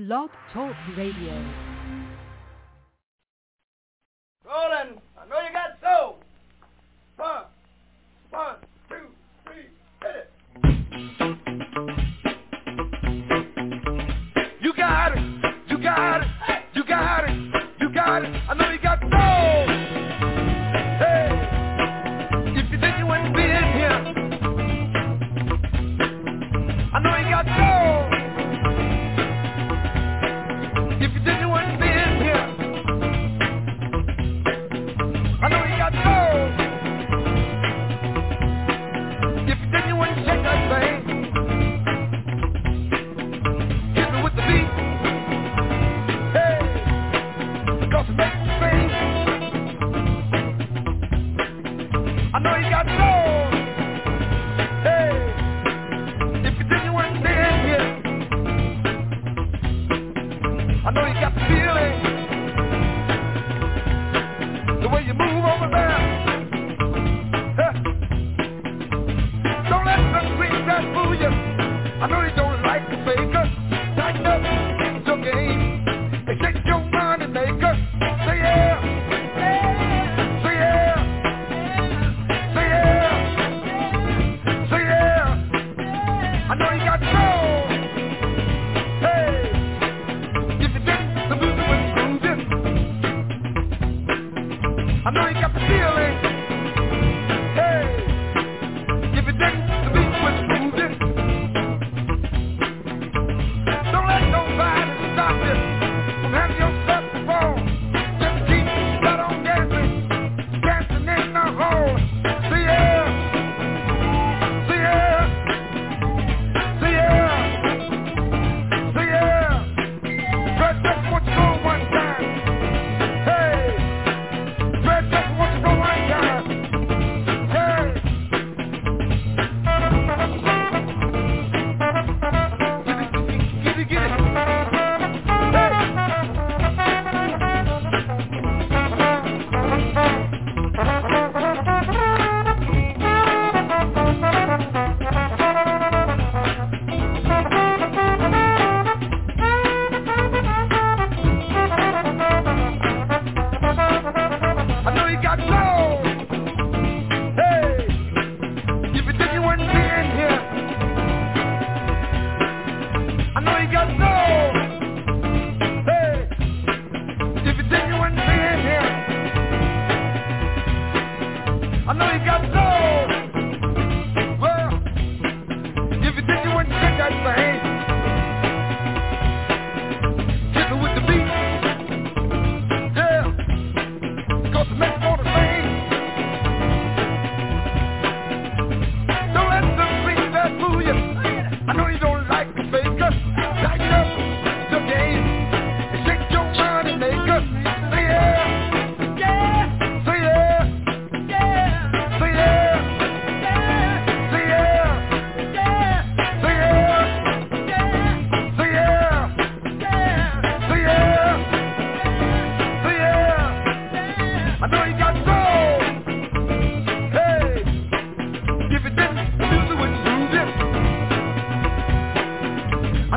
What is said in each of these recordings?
Blog Talk Radio.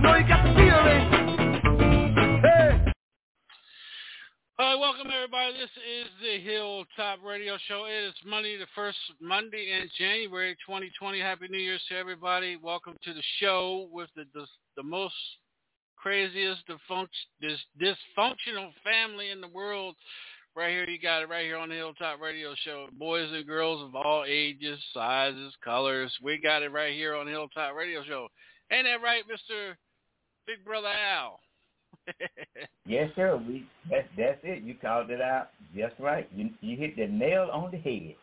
Know you got. Hey. Welcome everybody. This is the Hilltop Radio Show. It is Monday, the first Monday in January 2020. Happy New Year's to everybody. Welcome to the show with the the, the most craziest defunct, dysfunctional family in the world. Right here, you got it right here on the Hilltop Radio Show. Boys and girls of all ages, sizes, colors. We got it right here on the Hilltop Radio Show. Ain't that right, Mister Big Brother Al? Yes, sir. We that's that's it. You called it out just right. You you hit the nail on the head.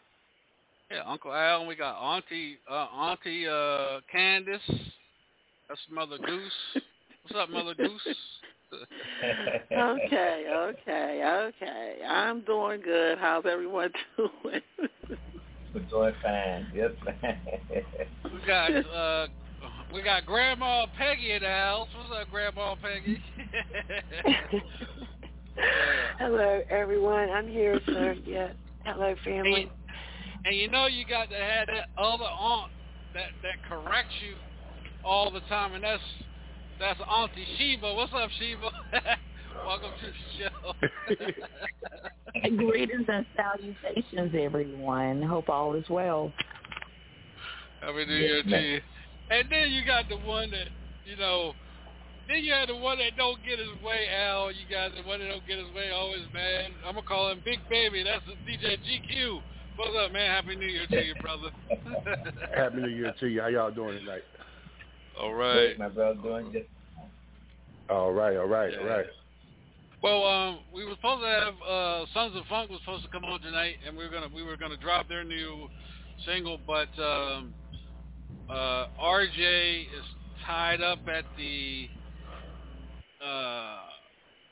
Yeah, Uncle Al. We got Auntie uh, Auntie uh, Candace. That's Mother Goose. What's up, Mother Goose? okay, okay, okay. I'm doing good. How's everyone doing? We're doing fine. Yes, fine. We got uh, we got Grandma Peggy in the house. What's up, Grandma Peggy? Hello, everyone. I'm here, sir. Yeah. Hello, family. And, and you know you got to have that other aunt that that corrects you all the time, and that's that's Auntie Sheba. What's up, Sheba? Welcome to the show. Greetings and salutations, everyone. Hope all is well. Happy New Year to you. And then you got the one that, you know, then you have the one that don't get his way, Al. You got the one that don't get his way, always man. I'm gonna call him Big Baby. That's DJ GQ. What's up, man? Happy New Year to you, brother. Happy New Year to you. How y'all doing tonight? All right. My brother doing just. All right, all right, yeah. all right. Well, um, we were supposed to have uh, Sons of Funk was supposed to come on tonight, and we were gonna we were gonna drop their new single, but um, uh, RJ is tied up at the uh,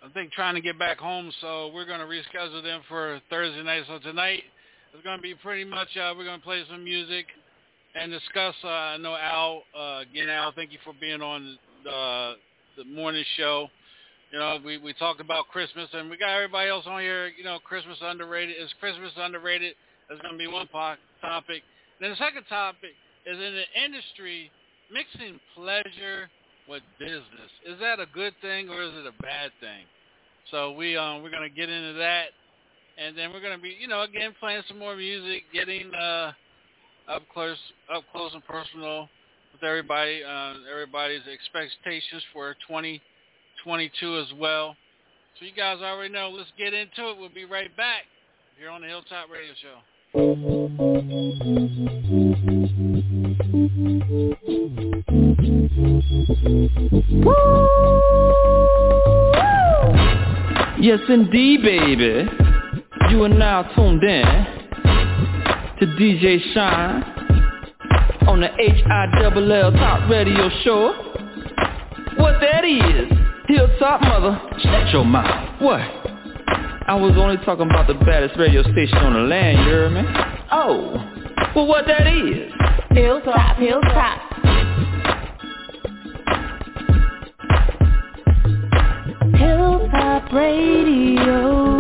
I think trying to get back home, so we're going to reschedule them for Thursday night. So tonight is going to be pretty much uh, we're going to play some music and discuss. Uh, I know Al uh, again. Al, thank you for being on uh, the morning show. You know, we we talked about Christmas, and we got everybody else on here. You know, Christmas underrated. Is Christmas underrated? That's going to be one topic. Then the second topic is in the industry mixing pleasure with business. Is that a good thing or is it a bad thing? So we um we're gonna get into that, and then we're gonna be you know again playing some more music, getting uh up close up close and personal with everybody, uh, everybody's expectations for 2022 as well. So you guys already know. Let's get into it. We'll be right back here on the Hilltop Radio Show. Yes, indeed, baby. You are now tuned in to DJ Shine on the H-I-double-L Top Radio Show. What that is, Hilltop Mother, shut your mouth. What? I was only talking about the baddest radio station on the land, you hear me? Oh, well what that is? Hilltop, Hilltop. Hilltop Radio.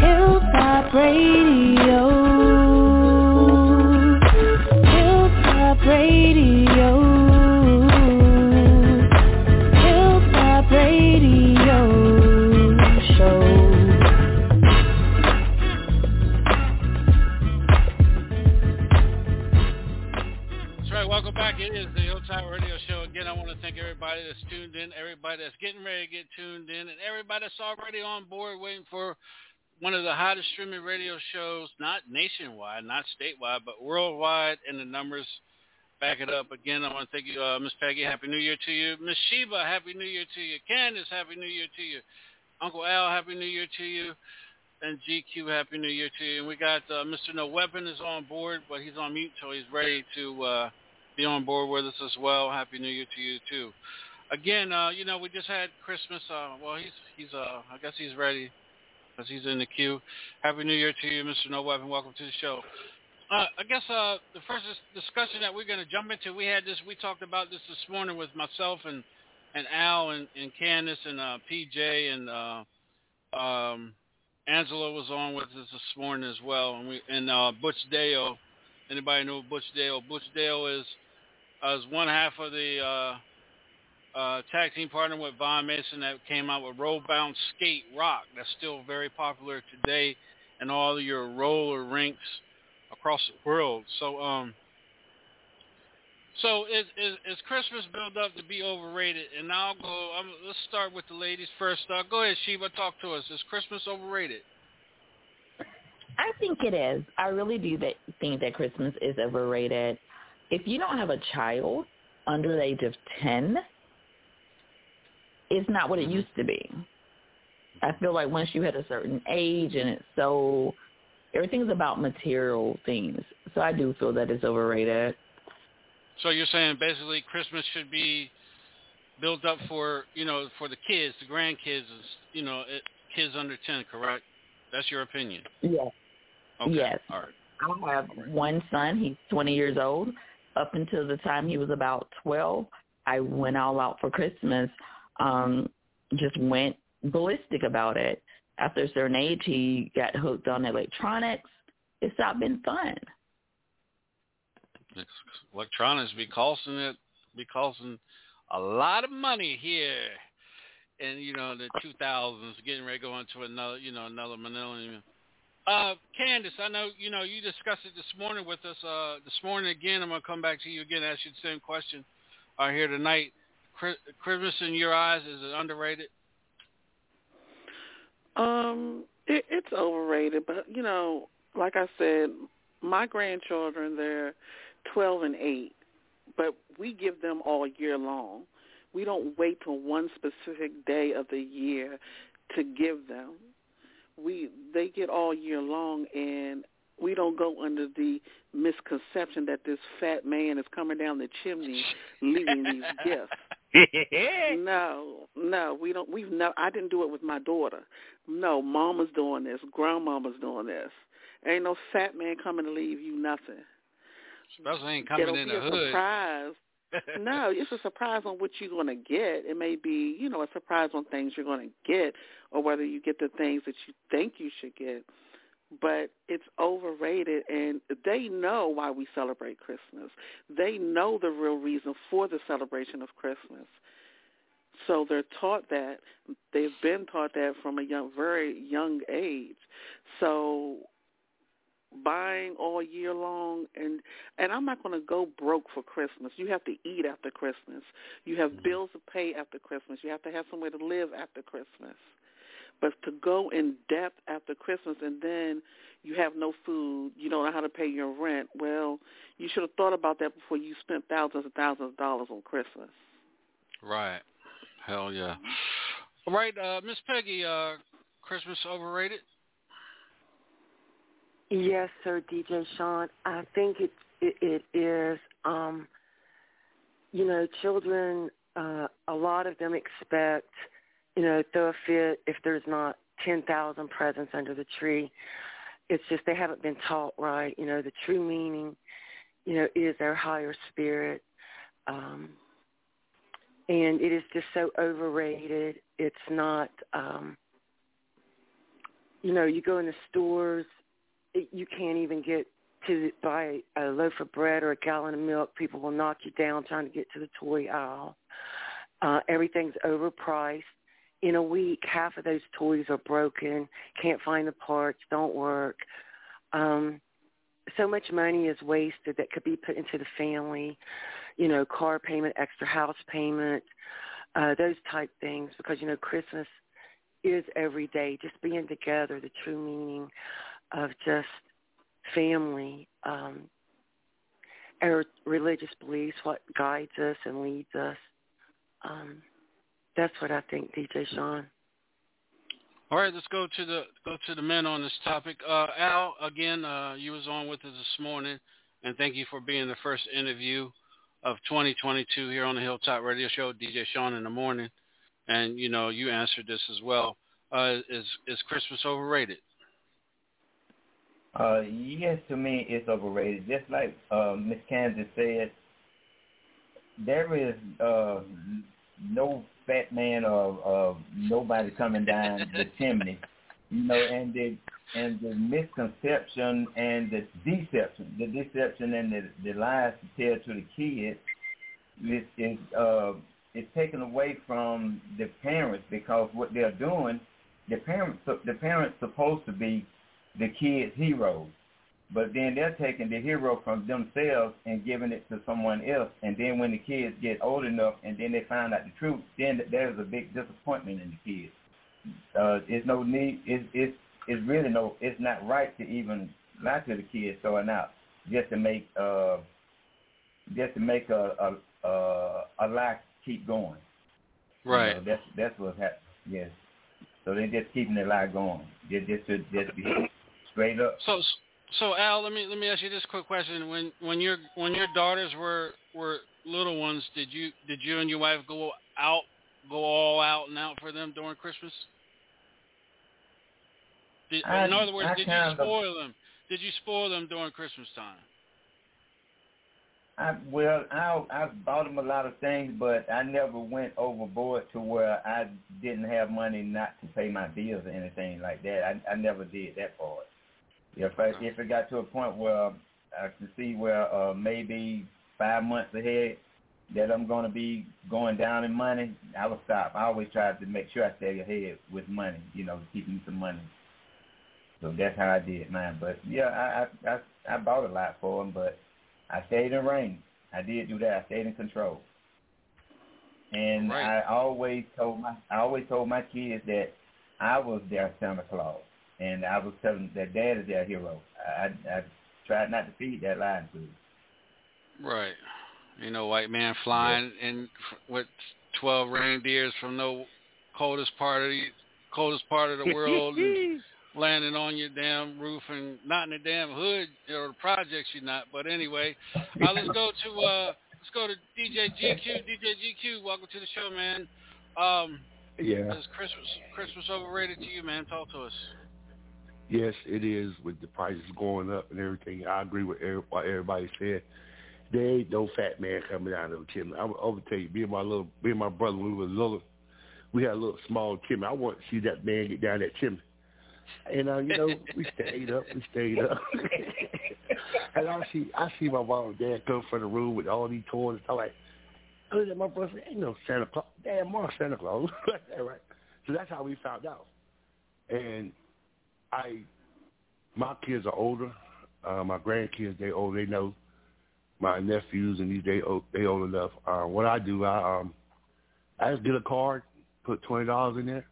Hilltop Radio. Hilltop Radio. Hilltop Radio Show. That's right. Welcome back. It is the Hilltop Radio Show. Again, I want to thank everybody that's tuned in, everybody that's getting ready to get tuned in, and everybody that's already on board waiting for one of the hottest streaming radio shows, not nationwide, not statewide, but worldwide, and the numbers back it up. Again, I want to thank you, uh, Miss Peggy. Happy New Year to you. Miss Sheba, Happy New Year to you. Candace, Happy New Year to you. Uncle Al, Happy New Year to you. And GQ, Happy New Year to you. And we got uh, Mr. No Weapon is on board, but he's on mute, so he's ready to uh, be on board with us as well. Happy New Year to you too. Again, uh, you know, we just had Christmas. Uh, well, he's he's uh, I guess he's ready because he's in the queue. Happy New Year to you, Mr. No Weapon. Welcome to the show. Uh, I guess uh, the first discussion that we're going to jump into, we had this, we talked about this this morning with myself and and Al and, and Candace and uh, PJ and uh, um, Angela was on with us this morning as well, and we and uh, Butch Dale. Anybody know Butch Dale? Butch Dale is uh, is one half of the uh, uh, tag team partner with Vaughan Mason that came out with Roll Bounce Skate Rock. That's still very popular today in all your roller rinks across the world. So um, so is, is, is Christmas built up to be overrated? And I'll go. Um, let's start with the ladies first. Uh, go ahead, Sheba. Talk to us. Is Christmas overrated? I think it is. I really do that, think that Christmas is overrated. If you don't have a child under the age of 10, it's not what it mm-hmm. used to be. I feel like once you hit a certain age and it's so, everything's about material things. So I do feel that it's overrated. So you're saying basically Christmas should be built up for you know for the kids, the grandkids, you know, kids under ten, correct? That's your opinion. Yes. Okay. Yes. All right. I have one son. He's 20 years old. Up until the time he was about 12, I went all out for Christmas. Um, just went ballistic about it. After a certain age, he got hooked on electronics. It's not been fun electronics be costing it be costing a lot of money here in you know the 2000s, getting ready to go into another you know another millennium. Uh, Candace, I know you know you discussed it this morning with us. Uh, this morning again, I'm gonna come back to you again, ask you the same question uh, here tonight. Christmas in your eyes is it underrated? Um, it, it's overrated, but you know, like I said, my grandchildren they're twelve and eight, but we give them all year long. We don't wait till one specific day of the year to give them. We they get all year long, and we don't go under the misconception that this fat man is coming down the chimney leaving these gifts. No, no, we don't. We've no. I didn't do it with my daughter. No, mama's doing this. Grandmama's doing this. Ain't no fat man coming to leave you nothing. Especially ain't coming It'll in be the a hood. Surprise. no, it's a surprise on what you're going to get. It may be, you know, a surprise on things you're going to get, or whether you get the things that you think you should get. But it's overrated, and they know why we celebrate Christmas. They know the real reason for the celebration of Christmas. So they're taught that. They've been taught that from a young, very young age. So buying all year long and and I'm not going to go broke for Christmas. You have to eat after Christmas. You have Mm-hmm. bills to pay after Christmas. You have to have somewhere to live after Christmas. But to go in depth after Christmas and then you have no food, you don't know how to pay your rent. Well, you should have thought about that before you spent thousands and thousands of dollars on Christmas. Right. Hell yeah. All right, uh, Miss Peggy, uh, Christmas overrated? Yes, sir, DJ Sean. I think it it, it is. Um, you know, children. Uh, a lot of them expect, you know, throw a fit if there's not ten thousand presents under the tree. It's just they haven't been taught right. You know, the true meaning, you know, is their higher spirit. Um, and it is just so overrated. It's not. Um, you know, you go in the stores it, you can't even get to buy a loaf of bread or a gallon of milk. People will knock you down trying to get to the toy aisle. Uh, everything's overpriced. In a week, half of those toys are broken. Can't find the parts. Don't work. Um, so much money is wasted that could be put into the family. You know, car payment, extra house payment, uh, those type things. Because you know, Christmas is every day. Just being together. The true meaning of just family, um, our religious beliefs, what guides us and leads us. Um, that's what I think, DJ Sean. All right, let's go to the go to the men on this topic. Uh, Al, again, uh, you was on with us this morning, and thank you for being the first interview of 2022 here on the Hilltop Radio Show, DJ Sean in the morning, and you know you answered this as well. Uh, is is Christmas overrated? Uh, yes, to me, it's overrated. Just like uh, Miss Candace said, there is uh, no fat man or, or nobody coming down the chimney, you know, and the and the misconception and the deception, the deception and the, the lies to tell to the kids is is uh, is taken away from the parents because what they're doing, the parents the parents supposed to be the kids' heroes. But then they're taking the hero from themselves and giving it to someone else. And then when the kids get old enough and then they find out the truth, then there's a big disappointment in the kids. Uh, it's no need. It's it's it's really no. It's not right to even lie to the kids throwing out just to make uh just to make a a a, a lie keep going. Right. You know, that's that's what's happening. Yes. So they're just keeping the lie going. They just to just be straight up. So so Al, let me let me ask you this quick question: when when your when your daughters were were little ones, did you did you and your wife go out go all out and out for them during Christmas? Did, I- in other words, I did you of- spoil them? Did you spoil them during Christmas time? I well, I I bought them a lot of things, but I never went overboard to where I didn't have money not to pay my bills or anything like that. I I never did that part. If I, if it got to a point where I could see where uh, maybe five months ahead, that I'm going to be going down in money, I would stop. I always try to make sure I stay ahead with money, you know, keeping some money. So that's how I did mine. But yeah, I I I, I bought a lot for them, but I stayed in range. I did do that. I stayed in control. And Right. I always told my I always told my kids that I was their Santa Claus, and I was telling them that Dad is their hero. I I tried not to feed that lie to them. Right. You know, white man flying in with twelve reindeers from the coldest part of the coldest part of the world, and landing on your damn roof and not in the damn hood or the projects you're not. But anyway, uh, let's go to uh, let's go to DJ GQ. DJ GQ, welcome to the show, man. Um, Yeah. is Christmas Christmas overrated to you, man? Talk to us. Yes, it is with the prices going up and everything. I agree with what everybody said. There ain't no fat man coming to the chimney. I'm over tell you, me and my little, me and my brother when we was little, we had a little small chimney. I want to see that man get down that chimney. And uh, you know, we stayed up, we stayed up. and I see, I see my mom and dad come from the room with all these toys. I'm like, oh, that my brother ain't no Santa Claus. Damn, more Santa Claus. Right. So that's how we found out. And I, my kids are older. Uh, my grandkids, they old. They know. My nephews and these, they old, they old enough. Uh, what I do, I um, I just get a card, put twenty dollars in there,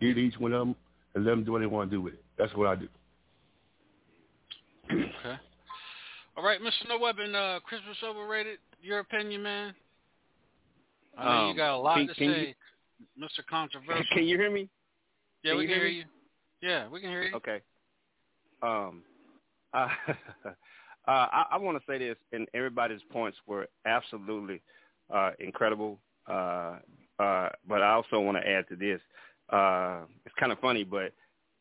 give each one of them, and let them do what they want to do with it. That's what I do. Okay. All right, Mr. No Weapon, uh, Christmas overrated. Your opinion, man? I know you Um, got a lot can- to can say, Mr. Controversial. Can you hear me? yeah, can we you can hear hear me? you. Yeah, we can hear you. Okay. Um, uh, uh, I, I want to say this, and everybody's points were absolutely uh, incredible. Uh, uh, but I also want to add to this. Uh, it's kind of funny, but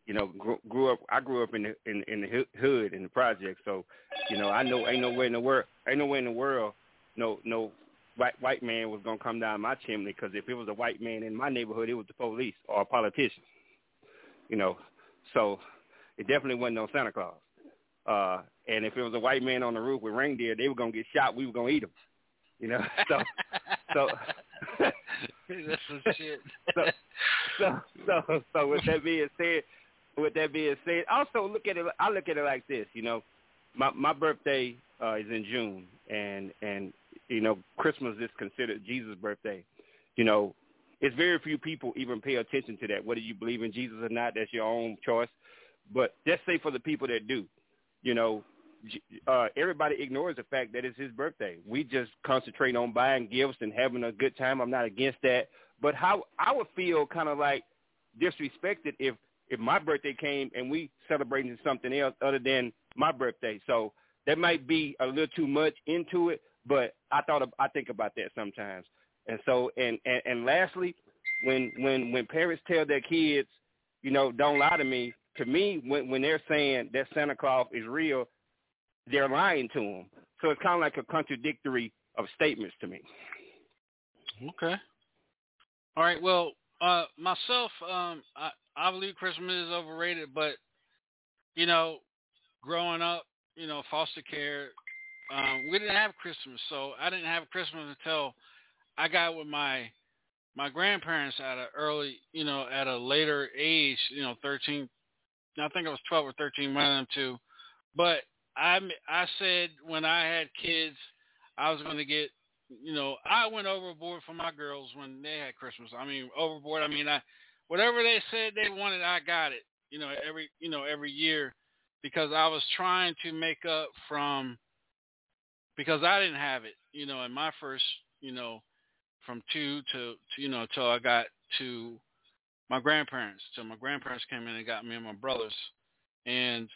you know, grew, grew up. I grew up in the in, in the hood in the project, so you know, I know ain't no way in the world, ain't no way in the world, no no white white man was gonna come down my chimney because if it was a white man in my neighborhood, it was the police or a politician. You know, so it definitely wasn't no Santa Claus. Uh, and if it was a white man on the roof with reindeer, they were gonna get shot. We were gonna eat them. You know, so so That's some shit. so so so so with that being said, with that being said, also look at it. I look at it like this. You know, my my birthday uh, is in June, and and you know Christmas is considered Jesus' birthday. You know, it's very few people even pay attention to that. Whether you believe in Jesus or not, that's your own choice. But just say for the people that do, you know, uh, everybody ignores the fact that it's his birthday. We just concentrate on buying gifts and having a good time. I'm not against that, but how I would feel kind of like disrespected if if my birthday came and we celebrating something else other than my birthday. So that might be a little too much into it, but I thought of, I think about that sometimes. And so and, and and lastly, when when when parents tell their kids, you know, don't lie to me. To me, when when they're saying that Santa Claus is real, they're lying to them. So it's kind of like a contradictory of statements to me. Okay. All right. Well, uh, myself, um, I, I believe Christmas is overrated, but you know, growing up, you know, foster care, um, we didn't have Christmas, so I didn't have Christmas until I got with my my grandparents at a early, you know, at a later age, you know, thirteen. I think I was twelve or thirteen, one of them two. But I I said when I had kids, I was going to get you know, I went overboard for my girls when they had Christmas. I mean, overboard. I mean, I whatever they said they wanted, I got it. You know, every you know every year because I was trying to make up from because I didn't have it. You know, in my first, you know, from two to, to you know till I got to my grandparents. Till my grandparents came in and got me and my brothers, and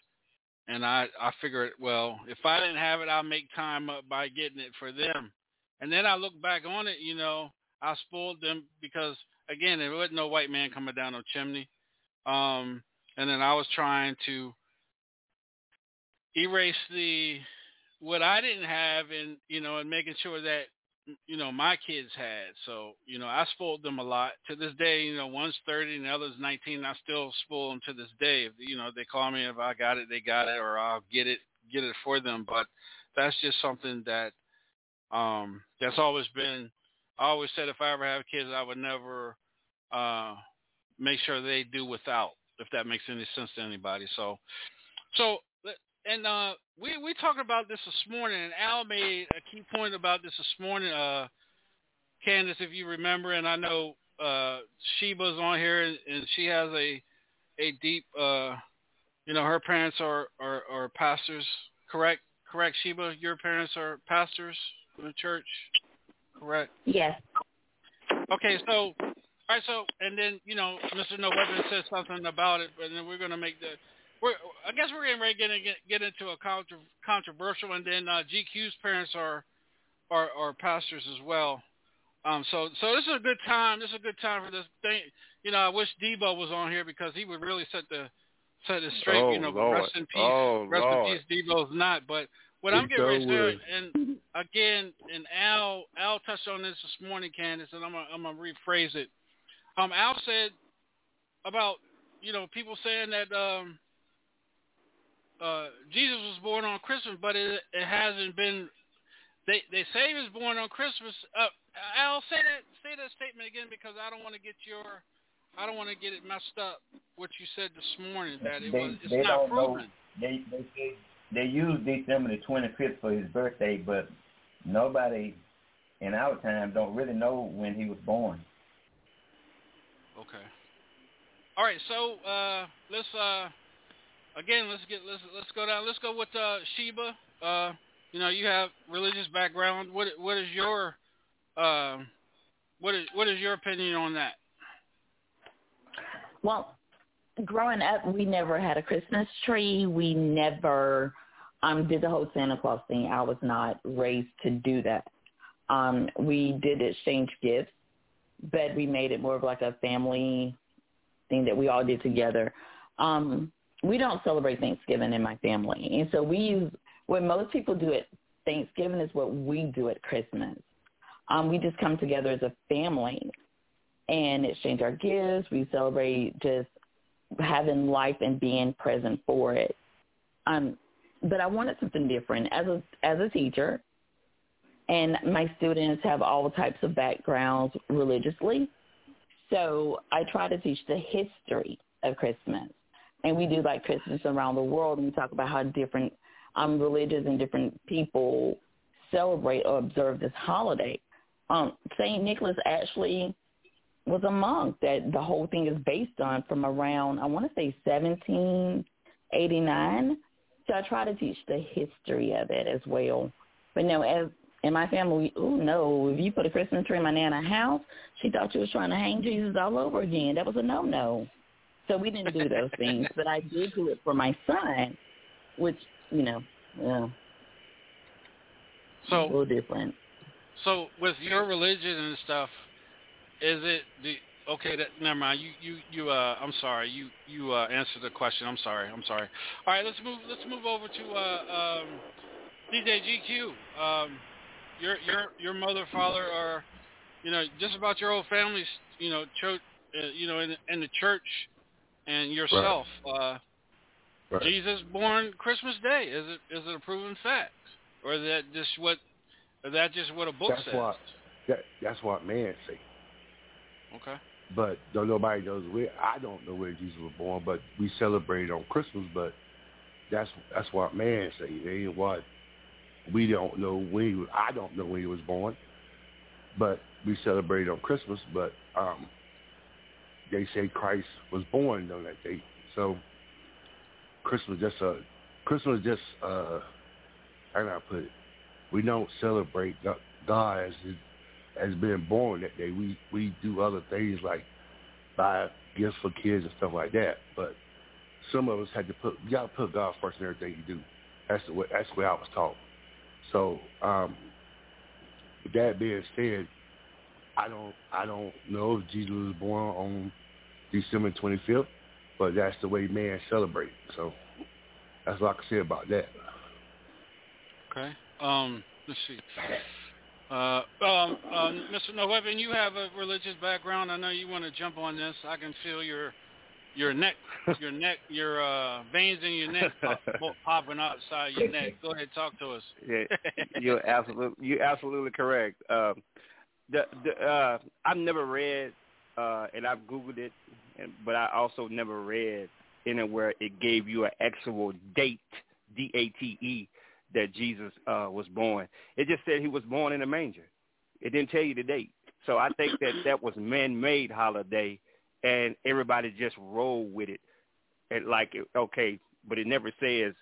and I I figured, well, if I didn't have it, I'll make time up by getting it for them. And then I look back on it, you know, I spoiled them because again, there wasn't no white man coming down no chimney. Um, and then I was trying to erase the what I didn't have, and you know, and making sure that you know my kids had. So you know, I spoiled them a lot. To this day, you know, one's thirty and the other's nineteen. I still spoil them to this day. If, you know, they call me if I got it, they got it, or I'll get it, get it for them. But that's just something that Um, that's always been. I always said if I ever have kids, I would never uh, make sure they do without. If that makes any sense to anybody. So, so and uh, we we talked about this this morning, and Al made a key point about this this morning. Uh, Candace, if you remember, and I know uh, Sheba's on here, and, and she has a a deep, uh, you know, her parents are, are are pastors, correct? Correct, Sheba. Your parents are pastors in the church, correct? Yes. Okay, so all right, so and then you know, Mr. No Weapon said something about it, but then we're going to make the we're, I guess we're getting ready to get, get into a contra, controversial, and then uh, GQ's parents are, are are pastors as well. Um, so so this is a good time. This is a good time for this thing. You know, I wish Debo was on here because he would really set the set it straight. Oh, you know, Lord. rest in peace. Oh, rest Lord. in peace. Debo's not, but what I'm getting ready to say, and again, and Al Al touched on this this morning, Candace, and I'm gonna, I'm gonna rephrase it. Um, Al said about you know people saying that um uh, Jesus was born on Christmas, but it, it hasn't been. They they say he was born on Christmas. Uh, Al, say that say that statement again because I don't want to get your, I don't want to get it messed up. What you said this morning that it they, was it's they not don't know. proven. They they say they use December the 25th for his birthday, but nobody in our time don't really know when he was born. Okay. All right, so uh, let's uh, again let's get let's let's go down. Let's go with uh, Sheba. Uh, you know, you have religious background. What what is your uh, what is what is your opinion on that? Well, growing up, we never had a Christmas tree. We never um, did the whole Santa Claus thing. I was not raised to do that. Um, we did exchange gifts, but we made it more of like a family thing that we all did together. Um, we don't celebrate Thanksgiving in my family, and so we use what most people do at Thanksgiving is what we do at Christmas. Um, we just come together as a family and exchange our gifts. We celebrate just having life and being present for it. Um, but I wanted something different as a as a teacher, and my students have all types of backgrounds religiously. So I try to teach the history of Christmas, and we do like Christmas around the world, and we talk about how different um, religions and different people celebrate or observe this holiday. Um, Saint Nicholas actually was a monk that the whole thing is based on from around I want to say 1789. So I try to teach the history of it as well. But no, as in my family, oh no, if you put a Christmas tree in my nana's house, she thought you was trying to hang Jesus all over again. That was a no-no. So we didn't do those things, but I did do it for my son, which you know, yeah, So a little different. So with your religion and stuff, is it the okay? That never mind. You you you. Uh, I'm sorry. You you uh, answered the question. I'm sorry. I'm sorry. All right. Let's move. Let's move over to uh, um, DJ GQ. Um, your your your mother, father, or you know just about your whole family's you know church. Uh, you know in in the church and yourself. Uh, Right. Jesus born Christmas Day. Is it is it a proven fact, or is that just what? Is that just what a book That's says? what that, that's what man say. Okay. But don't nobody knows where. I don't know where Jesus was born, but we celebrate on Christmas. But that's that's what man say. It ain't what we don't know when. He I don't know when he was born, but we celebrate on Christmas. But um, they say Christ was born on that date. So Christmas just a Christmas just uh, how can I put it? We don't celebrate God- as as being born that day. We we do other things like buy gifts for kids and stuff like that. But some of us had to put you got to put God first in everything you do. That's the way that's the way I was taught. So um, with that being said, I don't I don't know if Jesus was born on December 25th, but that's the way man celebrate. So that's what I can say about that. Okay. Um, let's see. Uh, um, um, Mr. No Weapon, you have a religious background. I know you want to jump on this. I can feel your your neck, your neck, your uh, veins in your neck pop, popping outside your neck. Go ahead, talk to us. Yeah, you're absolutely you're absolutely correct. Um, the the uh, I've never read uh, and I've googled it, and, but I also never read anywhere it gave you an actual date, D A T E, that Jesus uh, was born. It just said he was born in a manger. It didn't tell you the date. So I think that that was man-made holiday, and everybody just rolled with it, and like okay, but it never says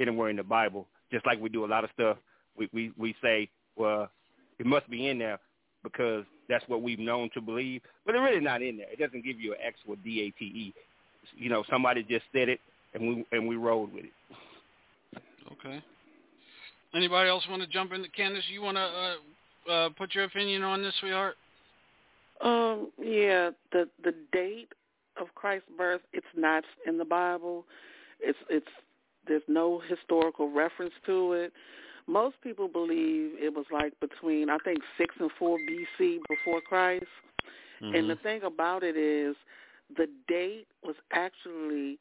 anywhere in the Bible. Just like we do a lot of stuff, we we we say, well, it must be in there because that's what we've known to believe, but it's really not in there. It doesn't give you an actual D A T E. You know, somebody just said it, and we and we rolled with it. Okay. Anybody else want to jump in? Candace, you want to uh, uh, put your opinion on this, sweetheart? Um, yeah, the the date of Christ's birth it's not in the Bible. It's it's there's no historical reference to it. Most people believe it was like between I think six and four BC before Christ. Mm-hmm. And the thing about it is, the date was actually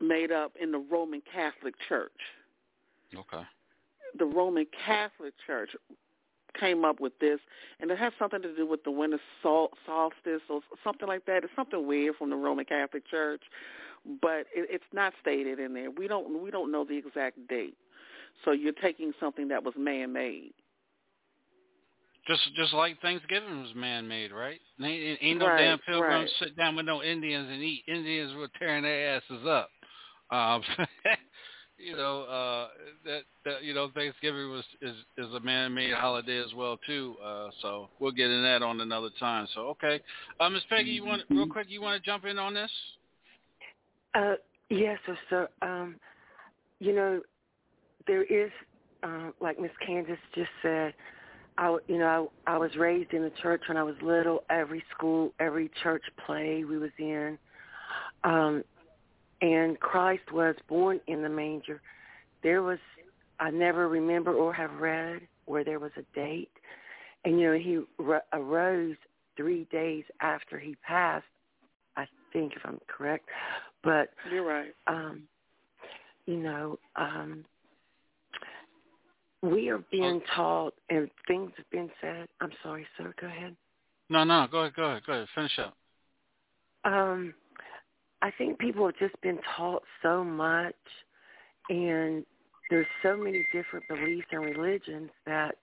made up in the Roman Catholic Church. Okay. The Roman Catholic Church came up with this, and it has something to do with the winter sol- solstice or something like that. It's something weird from the Roman Catholic Church, but it, it's not stated in there. We don't we don't know the exact date. So you're taking something that was man-made. Just just like Thanksgiving was man-made, right? Ain't, ain't no Right, damn pilgrims right. sit down with no Indians and eat. Indians were tearing their asses up. Um, you know uh, that that you know Thanksgiving was is is a man-made holiday as well too. Uh, so we'll get in that on another time. So okay, uh, Miss Peggy, you want real quick? You want to jump in on this? Uh, yes, sir, sir. Um, you know, there is, uh, like Miss Candace just said, I, you know, I, I was raised in the church when I was little. Every school, every church play we was in, um, and Christ was born in the manger. There was, I never remember or have read where there was a date, and you know, he r- arose three days after he passed. I think, if I'm correct, but You're right. um, you know, um, we are being taught, and things have been said. I'm sorry, sir. Go ahead. No, no, go ahead, go ahead, go ahead. Finish up. Um, I think people have just been taught so much, and there's so many different beliefs and religions that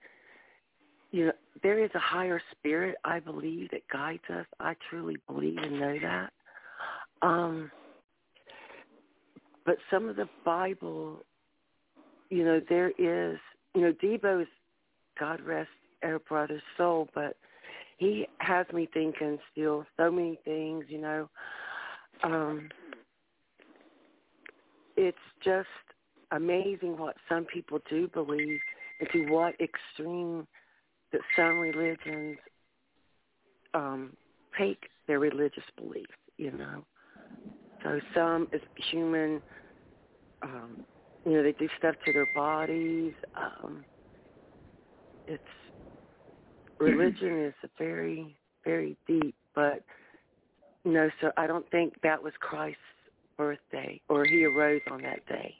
you know there is a higher spirit. I believe that guides us. I truly believe and know that. Um, but some of the Bible, you know, there is, you know, Debo's God rest our brother's soul, but he has me thinking still so many things, you know. Um, it's just amazing what some people do believe and to what extreme that some religions um, take their religious beliefs, you know. So some is human, um, you know, they do stuff to their bodies. Um, it's religion is a very, very deep, but no, so I don't think that was Christ's birthday or he arose on that day.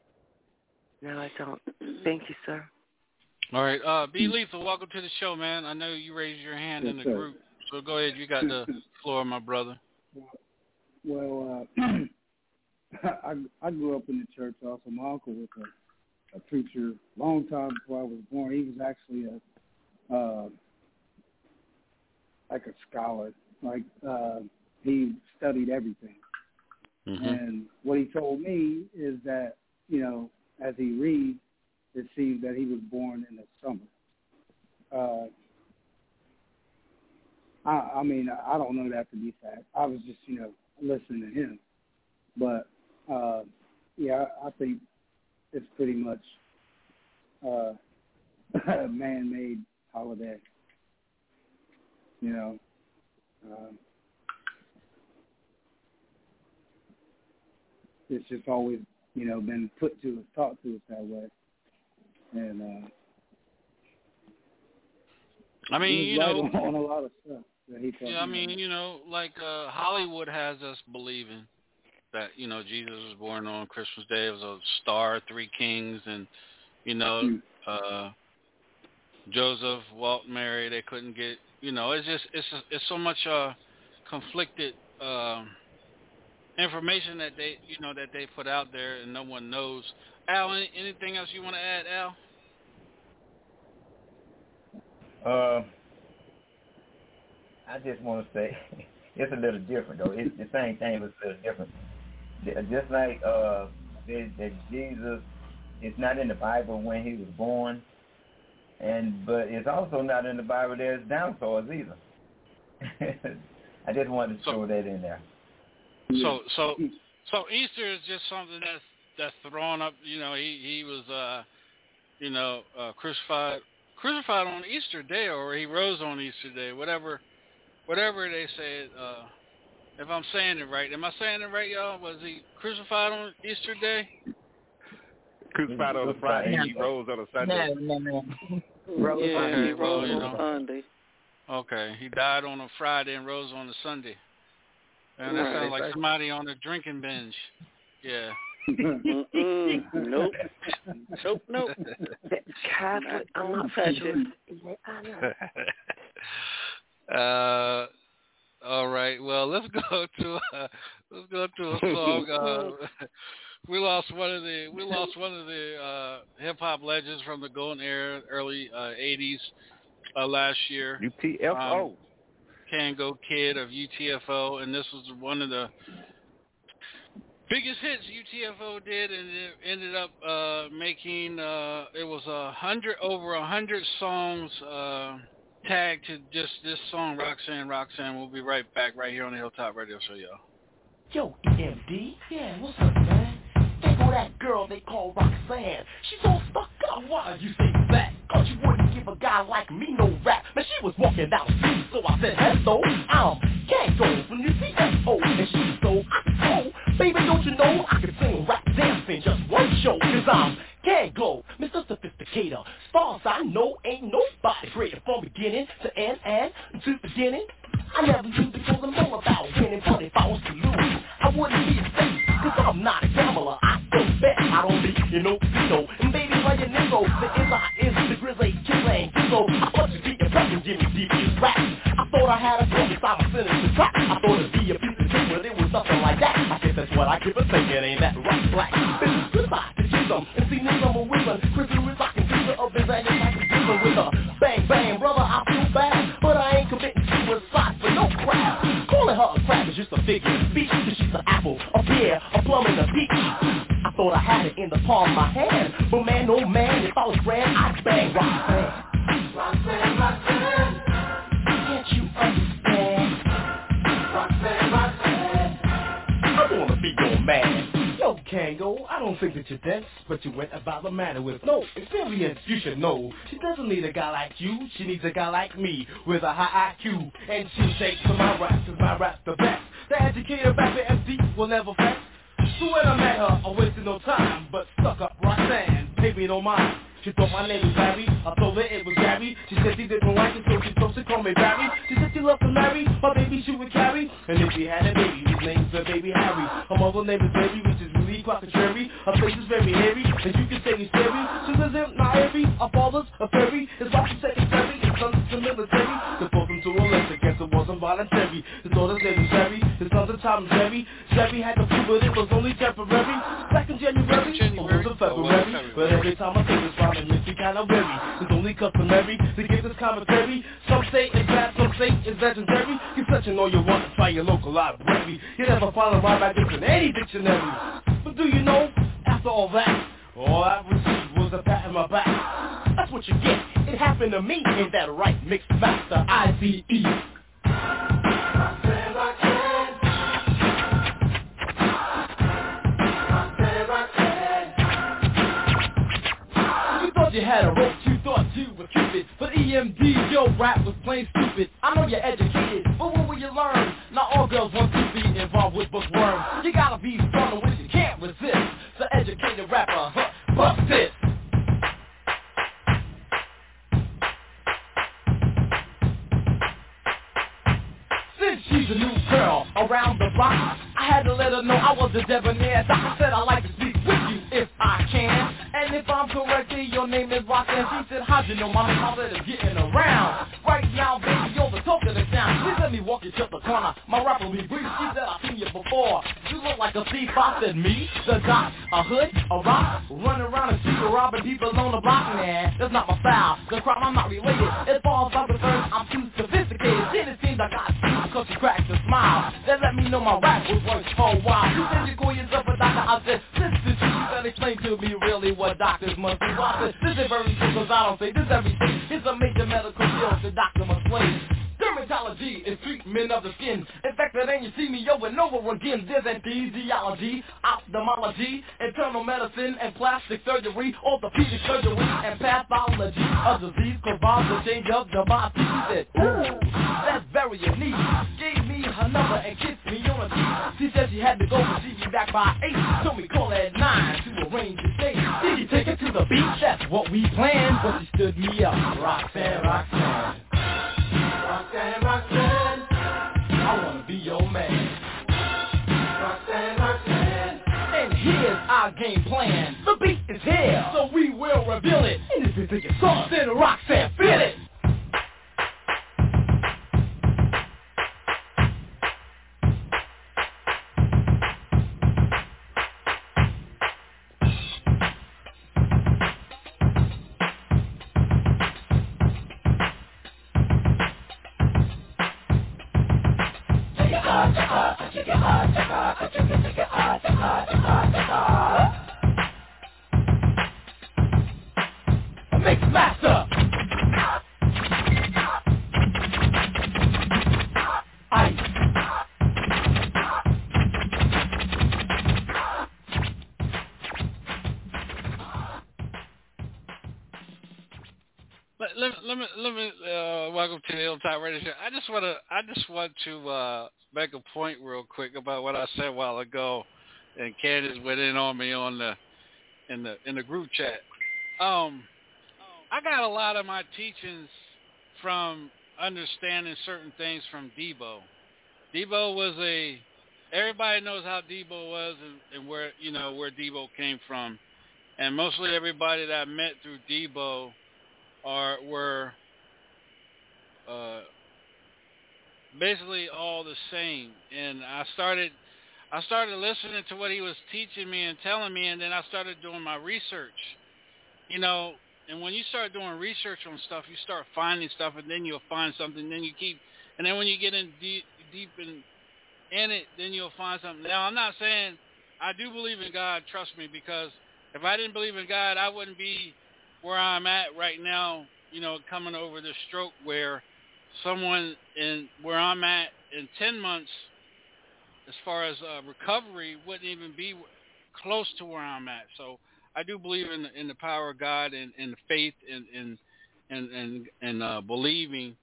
No, I don't. Thank you, sir. All right, uh, B Lethal, welcome to the show, man. I know you raised your hand in the sir. group, so go ahead. You got the floor, my brother. Well, uh, I I grew up in the church. Also, my uncle was a, a preacher long time before I was born. He was actually a uh, like a scholar. Like uh, he studied everything. Mm-hmm. And what he told me is that you know, as he reads, it seems that he was born in the summer. Uh, I, I mean, I don't know that to be fact. I was just, you know, listening to him. But uh, yeah, I think it's pretty much uh, a man-made holiday. You know, um, it's just always, you know, been put to us, taught to us that way. And uh, I mean, you know, on, on a lot of stuff that he taught yeah, I me. mean, you know, like uh Hollywood has us believing, that you know Jesus was born on Christmas Day. It was a star, three kings, and you know Hmm. uh, Joseph, Walt, Mary. They couldn't get you know. It's just it's it's so much uh, conflicted um, information that they you know that they put out there, and no one knows. Al, any, anything else you want to add, Al? Uh, I just want to say it's a little different though. It's the same thing, but it's a little different. J- Just like uh, that that Jesus is not in the Bible when he was born, and but it's also not in the Bible there's dinosaurs either. I just wanted to So- throw that in there. So so so Easter is just something that's that's thrown up. You know, he he was uh, you know, uh, crucified crucified on Easter Day, or he rose on Easter Day, whatever whatever they say. Uh, if I'm saying it right, am I saying it right, y'all? Was he crucified on Easter Day? Crucified on a Friday, he rose on a Sunday. No, no, no. Rose yeah, Okay, he rose on know. Sunday. Okay, he died on a Friday and rose on a Sunday. And that Right. sounds like somebody on a drinking binge. Yeah. Nope. Nope. Nope. Catholic. I'm not Touch sure. it. Yeah, I know. uh, all right. Well, let's go to uh, let's go to a song. Uh, we lost one of the we lost one of the uh, hip hop legends from the golden era, early uh, '80s uh, last year. UTFO. Um, Kangol Kid of UTFO, and this was one of the biggest hits UTFO did, and it ended up uh, making uh, it was a hundred over a hundred songs tagged to just this song, Roxanne, Roxanne. We'll be right back right here on the Hilltop Radio Show, y'all. Yo, EMD, yeah, what's up, man? There go that girl they call Roxanne. She's all stuck up. Why you say that? Cause you wouldn't give a guy like me no rap. Man, she was walking the street, so I said, hello, I'm Kangol from UTFO. And she's so, oh, baby, don't you know I can sing rap dance in just one show? Cause I'm Kangol, Mr. Sophisticator. Stars I know ain't nobody greater from beginning to end and to beginning. I never used because I'm all about winning, but if I was to lose, I wouldn't be a safe, cause I'm not a gambler. I don't bet, I don't be, you know, so. And baby, like a nigga, the is is the grizzly killing. So I thought you beat your back and give me devious rap. I thought I had a focus, I'm a sinister trap. I thought it'd be a piece of trick, but it was nothing like that. I guess that's what I keep on thinking, ain't that right, black? Goodbye and see me number women. Chrissy is rocking pizza up his ass, I can deal with her. Bang, bang, brother, I feel bad, but I ain't committing suicide for no crap. Calling her a crab is just a figure speech, cause she's an apple, a pear, a plum, and a peach. I thought I had it in the palm of my hand, but man, oh man, if I was grand, I'd bang Roxanne. Roxanne, Roxanne, can't you understand? Roxanne, Roxanne, I wanna be your man. Kangol, I don't think that you're dense, but you went about the matter with no experience. You should know she doesn't need a guy like you. She needs a guy like me with a high IQ, and she takes to my raps, 'cause my rap's the best. The educated rapper MC will never fess. So when I met her, I wasted no time, but stuck up Roxanne, paid me no mind. She thought my name was Barry, I told her it was Gary. She said she didn't like it, so she told she called me Barry. She said she loved to marry, her baby she would carry. And if she had a baby, his name's her baby Harry. Her mother's name is Baby, which is contrary. Her face is very hairy, and you can say he's scary. She lives in Nairi, her father's a fairy. His wife's secretary, his son's the military. They forced him to a list, guess it wasn't voluntary. His daughter's name is Jerry, his son's a Tom Jerry. Jerry had the flu, but it was only temporary. Back in January, or was it February? But every time I say this rhyme, it makes me kind of weary. It's only customary to give this commentary. Some say it's bad, some say it's legendary. You're searching all you want to try your local library. You never find a rhyme in any dictionary. But do you know, after all that, all I received was a pat on my back. That's what you get. It happened to me. Ain't that right, mixed master? I-Z-E. You thought you had a rope, you thought you were Cupid But EMD, your rap was plain stupid I know you're educated, but what will you learn? Not all girls want to be involved with bookworms You gotta be strong which resist The educated rapper, huh, bust this. Since she's a new girl around the block had to let her know I was a debonair. Doctor said I like to speak with you if I can. And if I'm correct, your name is Roxanne. She said, how'd you know, mommy? I said, it's getting around. Right now, baby, you're the talk of the town. Please let me walk you to the corner. My rap will be brief. She said, I've seen you before. You look like a thief. I said, me? The doc? A hood? A rock? Run around the street robbing people on the block, man. That's not my style. The crime, I'm not related. As far as I'm I'm too sophisticated. Then it seems I got you because you cracked a smile. Then let me know my rap was worth for a while. You said you call yourself a doctor. I said, listen to you. Better explain to me really what doctors must do. I said, this is very simple because I don't say this everything. It's a major medical field the doctor must play. Dermatology is treatment of the skin. Infected and you see me over and over again. There's anesthesiology, ophthalmology, internal medicine and plastic surgery, orthopedic surgery and pathology. A disease caused the change of the body. Said, that's very unique. Gave me her number and kissed me on the cheek. She said she had to go and see be back by 8. Told me call at 9 to arrange a date. Did you take her to the beach? That's what we planned. But she stood me up. Roxanne, Roxanne. Roxanne, Your and game plan. The beat is here, so we will reveal it. And if you think it's soft, then Roxanne, feel it. Let, let, me let me uh, welcome to the Hilltop Radio Show. I just want to I just want to uh, make a point real quick about what I said a while ago, and Candace went in on me on the in the in the group chat. Um, I got a lot of my teachings from understanding certain things from Debo. Debo was a everybody knows how Debo was and, and where you know where Debo came from, and mostly everybody that I met through Debo are were uh, basically all the same. And I started I started listening to what he was teaching me and telling me, and then I started doing my research. You know, and when you start doing research on stuff, you start finding stuff, and then you'll find something. Then you keep, and then when you get in deep, deep in in it, then you'll find something. Now, I'm not saying I do believe in God. Trust me, because if I didn't believe in God, I wouldn't be where I'm at right now, you know, coming over this stroke where someone in where I'm at in 10 months, as far as uh, recovery, wouldn't even be close to where I'm at. So I do believe in the, in the power of God and, and the faith and and and and, and uh, believing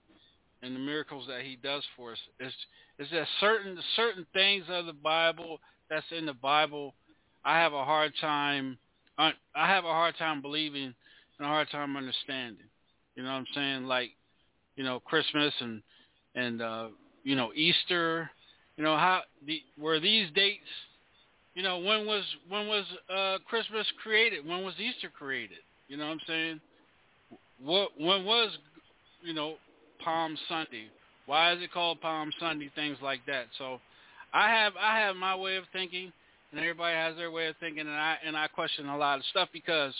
in the miracles that He does for us. It's is that certain certain things of the Bible that's in the Bible, I have a hard time. I have a hard time believing a hard time understanding. You know what I'm saying? Like, you know, Christmas and and uh, you know Easter. You know how the were these dates? You know when was when was uh, Christmas created? When was Easter created? You know what I'm saying? What when was you know Palm Sunday? Why is it called Palm Sunday? Things like that. So I have I have my way of thinking, and everybody has their way of thinking, and I and I question a lot of stuff because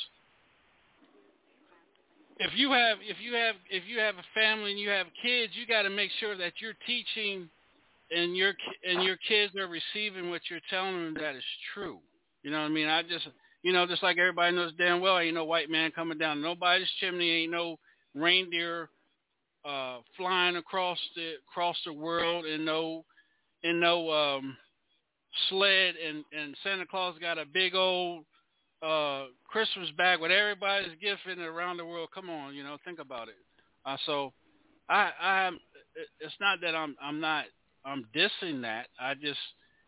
if you have if you have if you have a family and you have kids, you got to make sure that you're teaching and your and your kids are receiving what you're telling them that is true. You know what I mean? I just you know just like everybody knows damn well, ain't no white man coming down nobody's chimney, ain't no reindeer uh flying across the across the world, and no and no um sled, and and Santa Claus got a big old uh Christmas bag with everybody's gift in around the world. Come on, you know, think about it. Uh, so I I it's not that I'm I'm not I'm dissing that. I just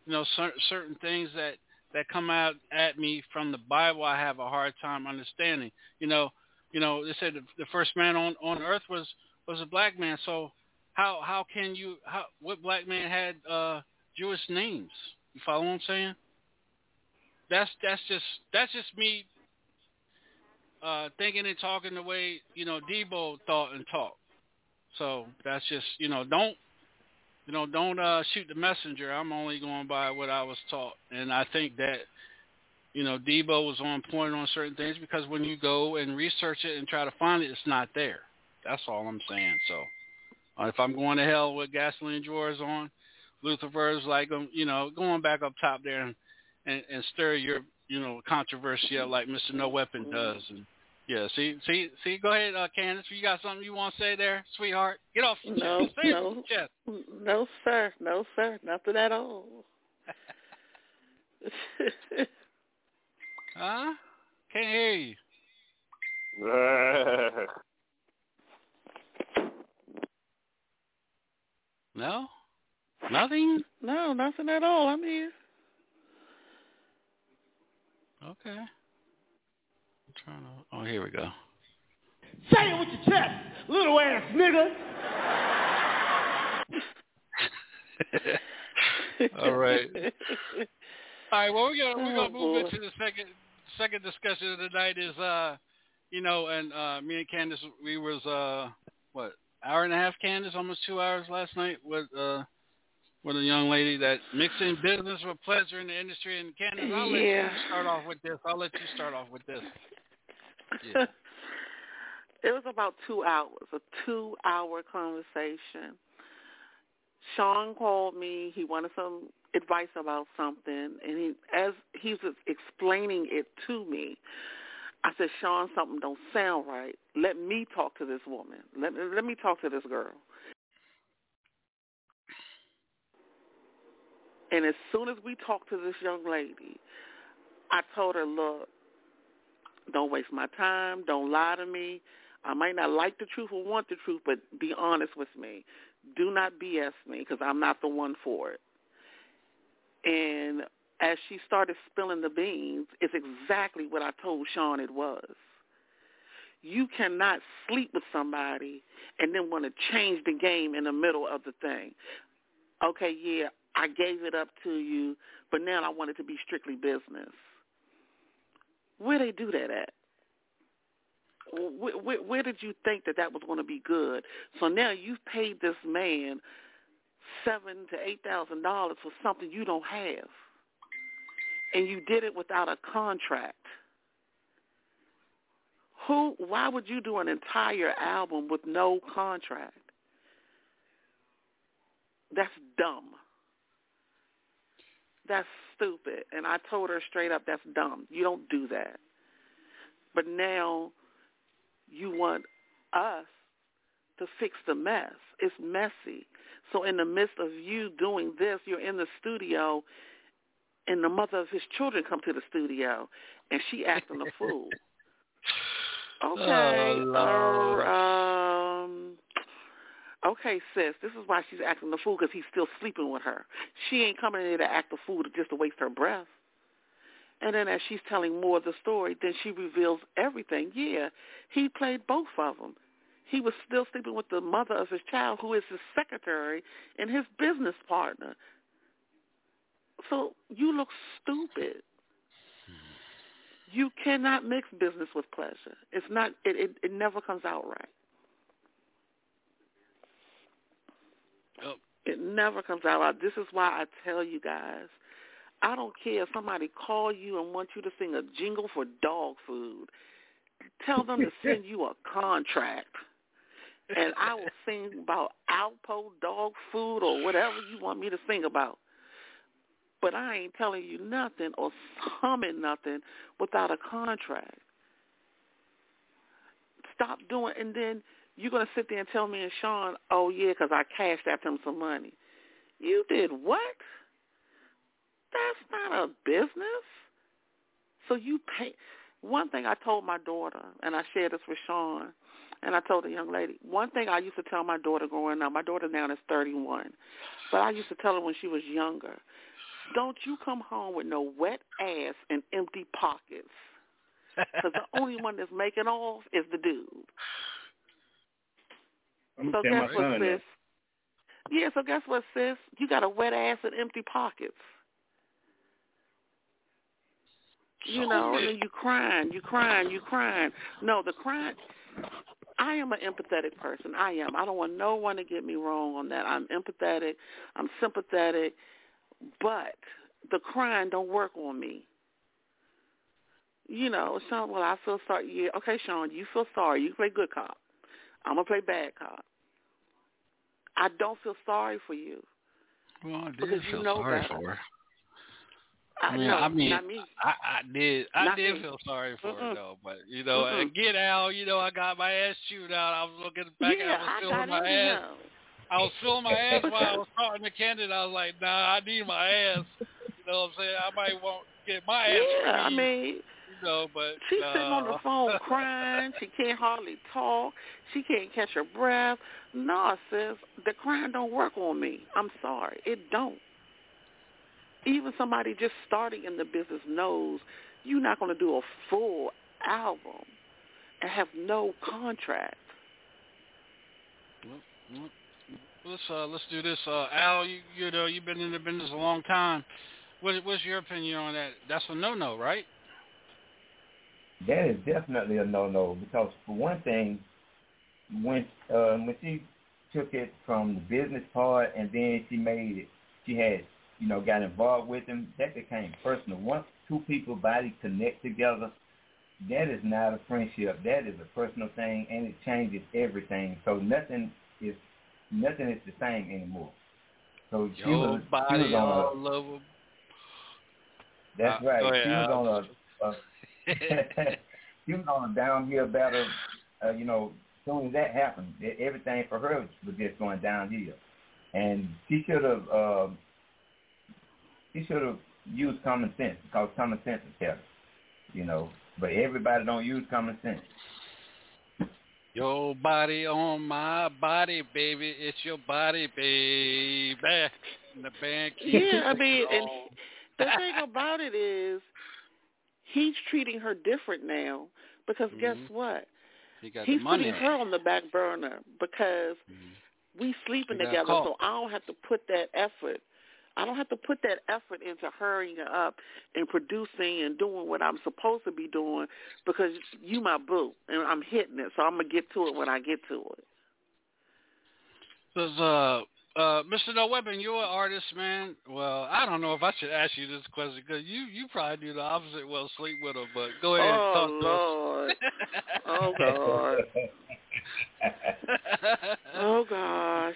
you know cer- certain things that that come out at me from the Bible I have a hard time understanding. You know, you know, they said the, the first man on on earth was was a black man. So how how can you how what black man had uh Jewish names? You follow what I'm saying? That's that's just that's just me uh, thinking and talking the way you know Debo thought and talked. So that's just you know don't you know don't uh, shoot the messenger. I'm only going by what I was taught, and I think that you know Debo was on point on certain things because when you go and research it and try to find it, it's not there. That's all I'm saying. So uh, if I'm going to hell with gasoline drawers on, Lutherver's like um, you know going back up top there and, and, and stir your you know controversy up like Mr. No Weapon does and yeah, see, see, see. Go ahead, uh, Candace. You got something you want to say there, sweetheart? Get off your no, chest. No, chest. no, sir, no, sir, nothing at all. huh? Can't hear you. no, nothing. No, nothing at all. I'm here. Okay. I'm Trying to, oh, here we go. Say it with your chest, little ass nigga. All right. All right. Well, we're gonna we're gonna Oh, move into the second second discussion of the night. Is uh, you know, and uh, me and Candace, we was uh, what hour and a half, Candace, almost two hours last night with uh, with a young lady that mixing business with pleasure in the industry. in Canada. I'll let Yeah. you start off with this. I'll let you start off with this. Yeah. it was about two hours, a two-hour conversation. Sean called me. He wanted some advice about something, and he, as he was explaining it to me, I said, "Sean, something don't sound right. Let me talk to this woman. Let let me talk to this girl." And as soon as we talked to this young lady, I told her, "Look, don't waste my time. Don't lie to me. I might not like the truth or want the truth, but be honest with me. Do not BS me because I'm not the one for it. And as she started spilling the beans, it's exactly what I told Sean it was. You cannot sleep with somebody and then want to change the game in the middle of the thing. Okay, yeah, I gave it up to you, but now I want it to be strictly business. Where they do that at? Where, where, where did you think that that was going to be good? So now you've paid this man seven to eight thousand dollars for something you don't have, and you did it without a contract. Who? Why would you do an entire album with no contract? That's dumb. That's stupid. And I told her straight up, that's dumb. You don't do that. But now you want us to fix the mess. It's messy. So in the midst of you doing this, you're in the studio and the mother of his children come to the studio and she acting a fool. Okay. Oh, Lord. uh, um Okay, sis, this is why she's acting the fool because he's still sleeping with her. She ain't coming in there to act the fool just to waste her breath. And then as she's telling more of the story, then she reveals everything. Yeah, he played both of them. He was still sleeping with the mother of his child, who is his secretary and his business partner. So you look stupid. You cannot mix business with pleasure. It's not. It it, it never comes out right. Oh. It never comes out right. This is why I tell you guys, I don't care if somebody call you and want you to sing a jingle for dog food. Tell them to send you a contract. And I will sing about Alpo dog food or whatever you want me to sing about. But I ain't telling you nothing or humming nothing without a contract. Stop doing, and then you're going to sit there and tell me and Sean, oh, yeah, because I cashed after him some money. You did what? That's not a business. So you pay. One thing I told my daughter, and I shared this with Sean, and I told the young lady, one thing I used to tell my daughter growing up, my daughter now is 31, but I used to tell her when she was younger, don't you come home with no wet ass and empty pockets. Because the only one that's making off is the dude. I'm So guess what, sis? Yeah, so guess what, sis? You got a wet ass and empty pockets. You know, and then you crying, you crying, you crying. No, the crying. I am an empathetic person. I am. I don't want no one to get me wrong on that. I'm empathetic. I'm sympathetic, but the crying don't work on me. You know, Sean. Well, I feel sorry. Yeah, okay, Sean. You feel sorry. You play good cop. I'm gonna play bad cop. I don't feel sorry for you. Well, I did feel know sorry better. for her. I, I mean, no, I mean, not me. I, I did, I Not did me. feel sorry for her Mm-mm. though. But you know, Mm-mm. again, Al, you know, I got my ass chewed out. I was looking back, yeah, I was feeling my ass. him. I was feeling my ass while I was talking to Kendra. I was like, Nah, I need my ass. You know what I'm saying? I might want to get my ass. Yeah, I mean, know, but she's sitting on the phone crying. She can't hardly talk. She can't catch her breath. No, sis, the crying don't work on me. I'm sorry, it don't. Even somebody just starting in the business knows you're not going to do a full album and have no contract. Well, Let's uh, let's do this. Uh, Al, you you know you've been in the business a long time. What what's your opinion on that? That's a no no, right? That is definitely a no-no because for one thing, when uh, when she took it from the business part and then she made it, she had you know got involved with him. That became personal. Once two people body connect together, that is not a friendship. That is a personal thing, and it changes everything. So nothing is nothing is the same anymore. So she Your was, she was on a, all over. that's Uh, right. she was on a, a she was on a downhill battle. Uh, you know, as soon as that happened, e- everything for her was just going downhill, and she should have uh, she should have used common sense because common sense is better. You know, but everybody don't use common sense. Your body on my body, baby. It's your body, baby. And the band keeps Yeah, I mean, and the thing about it is, he's treating her different now because guess Mhm. what? He got He's the money. putting her on the back burner because Mhm. we sleeping together, caught. so I don't have to put that effort. I don't have to put that effort into hurrying up and producing and doing what I'm supposed to be doing because you my boo and I'm hitting it, so I'm gonna get to it when I get to it. Says, uh, uh, Mr. No Weapon, you're an artist, man. Well, I don't know if I should ask you this question because you you probably do the opposite. Well, sleep with her, but go ahead. oh talk to us. oh God, oh gosh.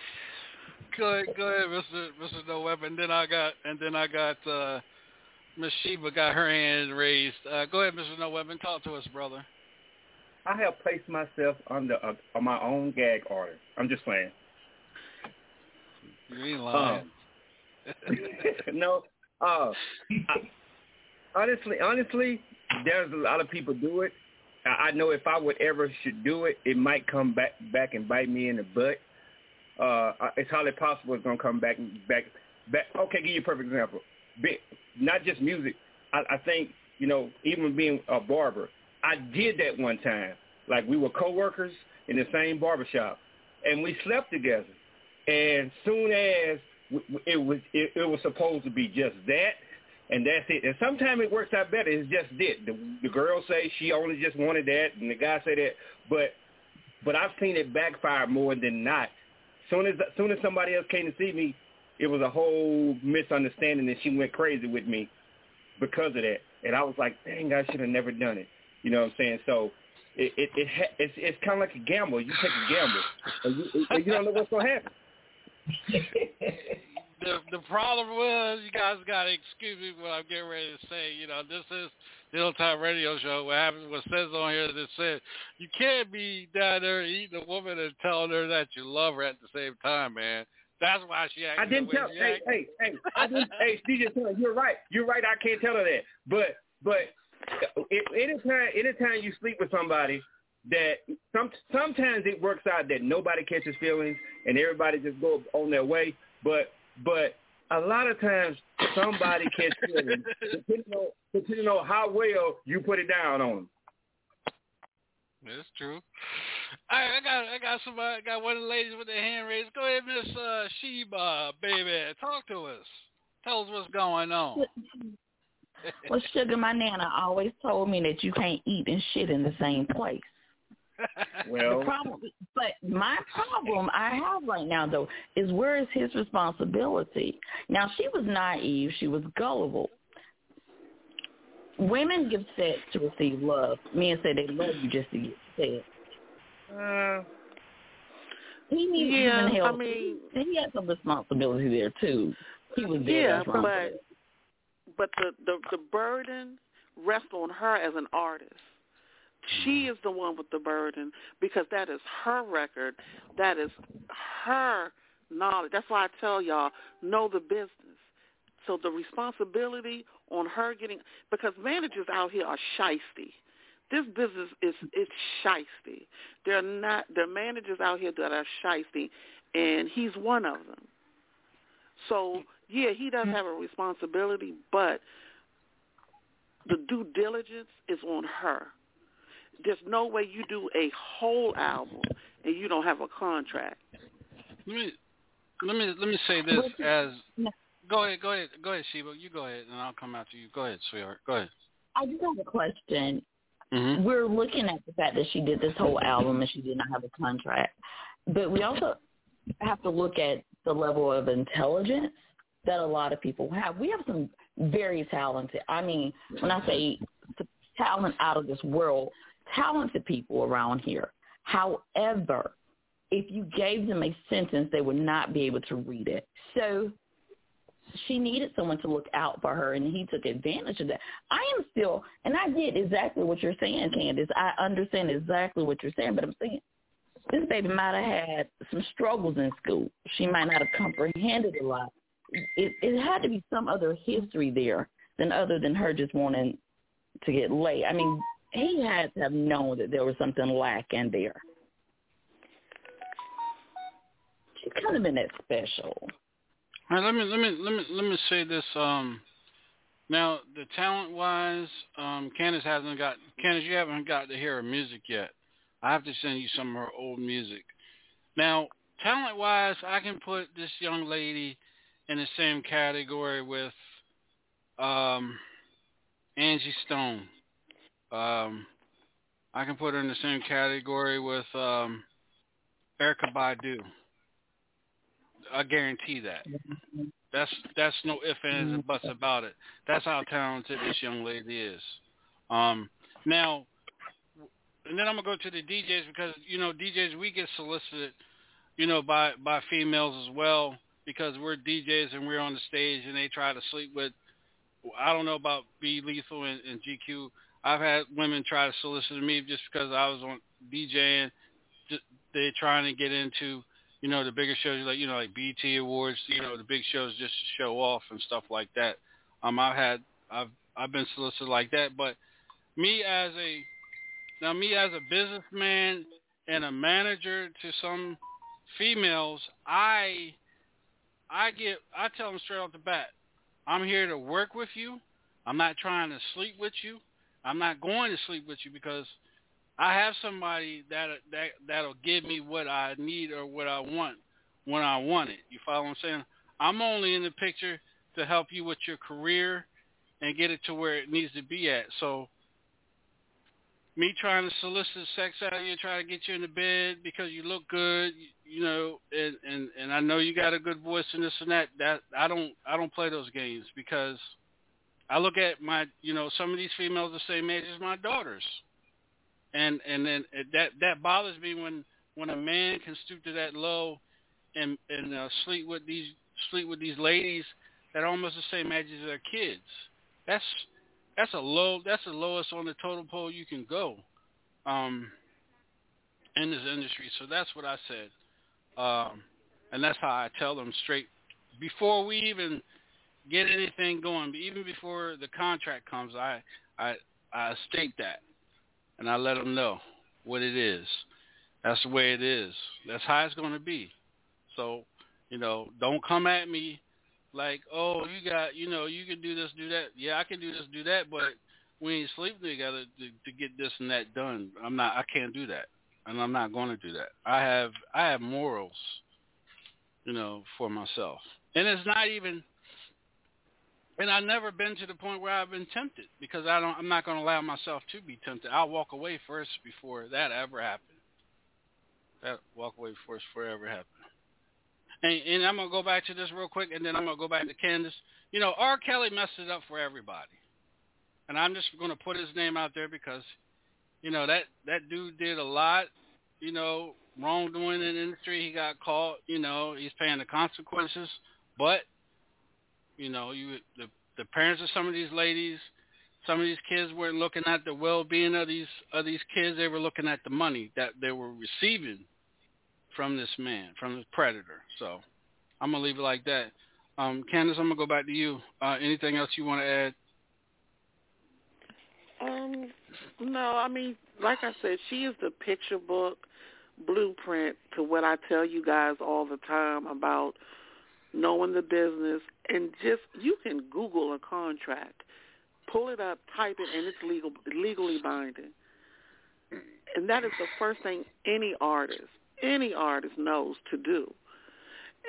go ahead, go ahead, Mr. Mr. No Weapon. Then I got and then I got uh, Miss Sheba got her hand raised. Uh, go ahead, Mr. No Weapon. Talk to us, brother. I have placed myself under a, on my own gag order. I'm just saying. You ain't lying. no, uh, I, honestly, honestly, there's a lot of people do it. I, I know if I would ever should do it, it might come back back and bite me in the butt. Uh, it's highly possible it's gonna come back back back. Okay, give you a perfect example. Not just music. I, I think you know, even being a barber, I did that one time. Like we were coworkers in the same barbershop, and we slept together. And soon as it was, it, it was supposed to be just that, and that's it. And sometimes it works out better. It's just it. The, the girl say she only just wanted that, and the guy say that. But but I've seen it backfire more than not. Soon as soon as somebody else came to see me, it was a whole misunderstanding, and she went crazy with me because of that. And I was like, dang, I should have never done it. You know what I'm saying? So it it, it ha- it's it's kind of like a gamble. You take a gamble, and you, and you don't know what's gonna happen. The the problem was you guys got to excuse me what I'm getting ready to say. You know, this is the old time Radio Show. What happens? What says on here that says you can't be down there eating a woman and telling her that you love her at the same time, man. That's why she acted I didn't tell. she Hey, acted. hey, hey! I didn't. hey, DJ, Turner, you're right. You're right. I can't tell her that. But but it, anytime anytime you sleep with somebody that some sometimes it works out that nobody catches feelings and everybody just go on their way. But but a lot of times somebody catches feelings depending on depending on how well you put it down on them. That's true. All right, I got I got somebody I got one of the ladies with their hand raised. Go ahead, Miss uh, Sheba, baby. Talk to us. Tell us what's going on. well, sugar, my nana always told me that you can't eat and shit in the same place. Well, the problem, but my problem I have right now though is where is his responsibility? Now she was naive, she was gullible. Women give sex to receive love. Men say they love you just to get sex. Uh, He needs yeah, even help. I mean, he had some responsibility there too. He was there. yeah, but but the the the burden rests on her as an artist. She mm-hmm. is the one with the burden because that is her record. That is her knowledge. That's why I tell y'all know the business. So the responsibility on her getting because managers out here are shisty. This business is is shisty. They're not. There are managers out here that are shisty, and he's one of them. So yeah, he does mm-hmm. have a responsibility, but the due diligence is on her. There's no way you do a whole album and you don't have a contract. Let me let me let me say this as go ahead, go ahead, go ahead, Sheba. You go ahead, and I'll come after you. Go ahead, sweetheart. Go ahead. I just have a question. Mm-hmm. We're looking at the fact that she did this whole album and she did not have a contract, but we also have to look at the level of intelligence that a lot of people have. We have some very talented. I mean, when I say talent out of this world, talented people around here. However, if you gave them a sentence, they would not be able to read it. So she needed someone to look out for her, and he took advantage of that. I am still, and I get exactly what you're saying, Candace. I understand exactly what you're saying, but I'm saying this baby might have had some struggles in school. She might not have comprehended a lot. It, it had to be some other history there than other than her just wanting to get laid. I mean, he had to have known that there was something lacking there. She couldn't have been that special. All right, let me let me let me let me say this. Um, now the talent wise, um, Candace hasn't got Candace. You haven't got to hear her music yet. I have to send you some of her old music. Now, talent wise, I can put this young lady in the same category with um, Angie Stone. Um, I can put her in the same category with um, Erykah Badu. I guarantee that. That's that's no ifs ands and buts about it. That's how talented this young lady is. Um, now, and then I'm gonna go to the DJs because you know DJs we get solicited, you know, by by females as well because we're DJs and we're on the stage and they try to sleep with. I don't know about B Lethal and, and GQ. I've had women try to solicit me just because I was on DJing. They're trying to get into you know, the bigger shows like you know, like BT Awards, you know, the big shows just to show off and stuff like that. Um, I've had I've I've been solicited like that, but me as a now me as a businessman and a manager to some females, I I get I tell them straight off the bat, I'm here to work with you. I'm not trying to sleep with you. I'm not going to sleep with you because I have somebody that that that'll give me what I need or what I want when I want it. You follow what I'm saying? I'm only in the picture to help you with your career and get it to where it needs to be at. So me trying to solicit sex out of you, trying to get you in the bed because you look good, you know, and and and I know you got a good voice and this and that. That I don't I don't play those games because I look at my you know some of these females the same age as my daughters and and then that that bothers me when when a man can stoop to that low and and uh, sleep with these sleep with these ladies that are almost the same age as their kids. That's that's a low that's the lowest on the totem pole you can go um, in this industry. So that's what I said, um, and that's how I tell them straight before we even get anything going. Even before the contract comes, I I I state that and I let them know what it is. That's the way it is. That's how it's going to be. So, you know, don't come at me like, oh, you got, you know, you can do this, do that. Yeah, I can do this, do that, but we ain't sleeping together to, to get this and that done. I'm not. I can't do that, and I'm not going to do that. I have, I have morals, you know, for myself, and it's not even. And I've never been to the point where I've been tempted because I don't. I'm not going to allow myself to be tempted. I'll walk away first before that ever happens. That walk away first before ever happens. And, and I'm gonna go back to this real quick, and then I'm gonna go back to Candace. You know, R. Kelly messed it up for everybody, and I'm just gonna put his name out there because, you know, that that dude did a lot, you know, wrongdoing in the industry. He got caught. You know, he's paying the consequences. But, you know, you the the parents of some of these ladies, some of these kids weren't looking at the well-being of these of these kids. They were looking at the money that they were receiving from this man, from this predator. So I'm gonna leave it like that. Um, Candace, I'm gonna go back to you. Uh, anything else you want to add? Um, no, I mean, like I said, she is the picture book blueprint to what I tell you guys all the time about knowing the business and just you can Google a contract, pull it up, type it, and it's legal legally binding. And that is the first thing any artist, any artist knows to do.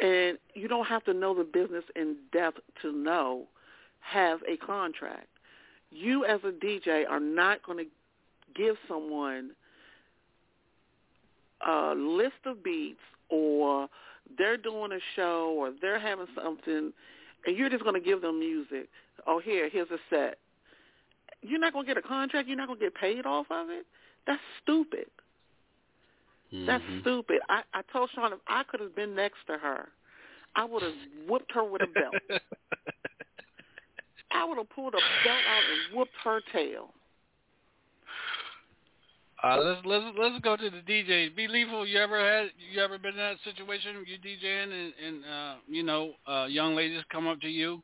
And you don't have to know the business in depth to know have a contract. You as a DJ are not going to give someone a list of beats or they're doing a show or they're having something and you're just going to give them music. Oh, here, here's a set. You're not going to get a contract. You're not going to get paid off of it. That's stupid. Mm-hmm. That's stupid. I, I told Sean if I could have been next to her, I would have whipped her with a belt. I would have pulled a belt out and whooped her tail. Uh, let's let's let's go to the DJ. Be lethal. You ever had you ever been in that situation? You DJing and and uh, you know uh, young ladies come up to you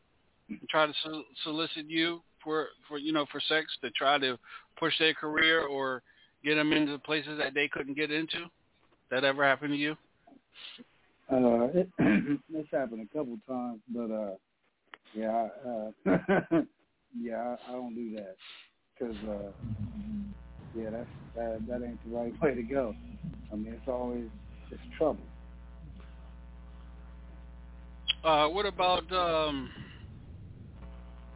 and try to sol- solicit you for for you know for sex to try to push their career or get them into places that they couldn't get into. That ever happened to you? Uh, it, it's happened a couple times, but uh, yeah, uh, yeah, I, I don't do that because uh, yeah, that's that that ain't the right way to go. I mean, it's always it's trouble. Uh, what about um,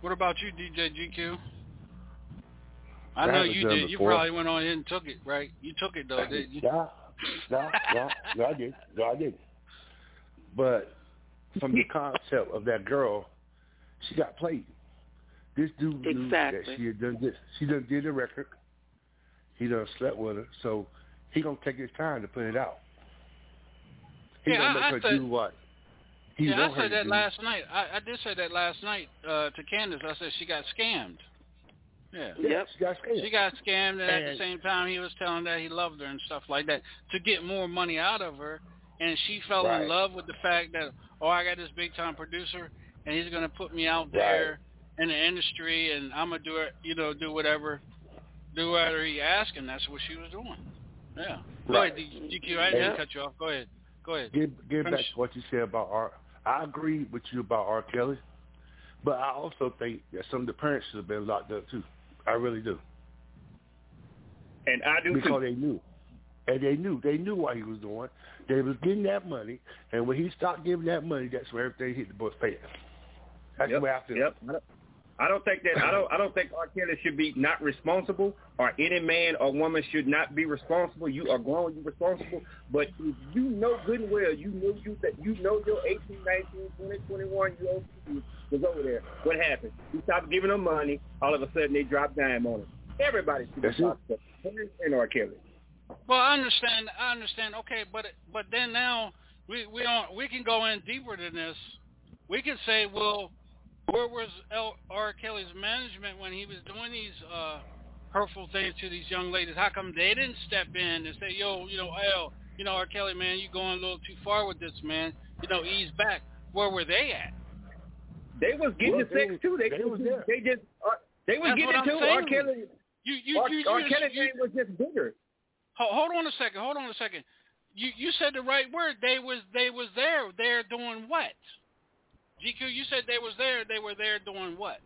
what about you, DJ GQ? I know you did. You probably went on ahead and took it, right? You took it though, didn't you? Yeah, yeah, yeah, yeah, I did. Yeah, I did. But from the concept of that girl, she got played. This dude exactly. knew that she had done this. She done did a record. He done slept with her, so he gonna take his time to put it out. He yeah, gonna make I, her said, do what he yeah, I said that do. last night. I, I did say that last night uh, to Candace. I said she got scammed. Yeah. Yeah, she got scammed. She got scammed, and, at the same time, he was telling that he loved her and stuff like that to get more money out of her. And she fell Right. in love with the fact that, oh, I got this big time producer, and he's gonna put me out there in the industry, and I'm gonna do it, you know, do whatever, do whatever he asks, and that's what she was doing. Yeah. Go Right. ahead, D- GQ. I didn't And- cut you off. Go ahead. Go ahead. Get get back to what you said about R. I agree with you about R. Kelly, but I also think that some of the parents should have been locked up too. I really do And I do because too. they knew, and they knew they knew what he was doing. They was getting that money, and when he stopped giving that money, that's where everything hit the book fan. That's Yep, the way I feel. Yep. I don't- think that I don't I don't think R. Kelly should be not responsible or any man or woman should not be responsible. You are grown, you're responsible. But if you know good and well, you know you that you know your 18, 19, 20, 21 year old people was over there. What happened? You stopped giving them money, all of a sudden they dropped dime on him. Everybody should That's be it. locked up. Parents And R. Kelly. Well, I understand. I understand. Okay, but but then now we we don't we can go in deeper than this. We can say, well, where was L, R. Kelly's management when he was doing these uh, hurtful things to these young ladies? How come they didn't step in and say, yo, you know, L, you know, R. Kelly, man, you going a little too far with this, man. You know, ease back. Where were they at? They was getting Well, the sex too. They, they was there. they just uh, they was That's getting it I'm too. R. Kelly You you R. you, R. you, Kelly you, was just bigger. Hold, hold on a second. Hold on a second. You you said the right word. They was they was there. They're doing what? GQ, you said they was there. They were there doing what?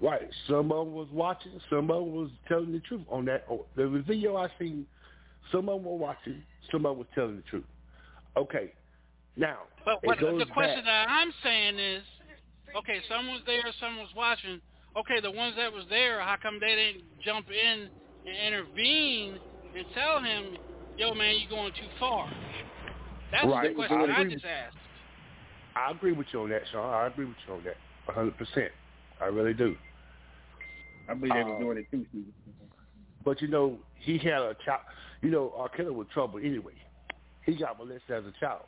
Right. Some of them was watching. Some of them was telling the truth on that. Oh, the video I seen, some of them were watching. Some of them was telling the truth. Okay. Now, But it what goes the question back. that I'm saying is, okay, someone's there, someone's watching. Okay, the ones that was there, how come they didn't jump in and intervene and tell him, yo, man, you're going too far? That's right. the question I, I, just asked. I agree with you on that, Sean. I agree with you on that, a hundred percent. I really do. I believe they Uh, was doing it too. Steve. But you know, he had a child. You know, R. Kelly was trouble anyway. He got molested as a child.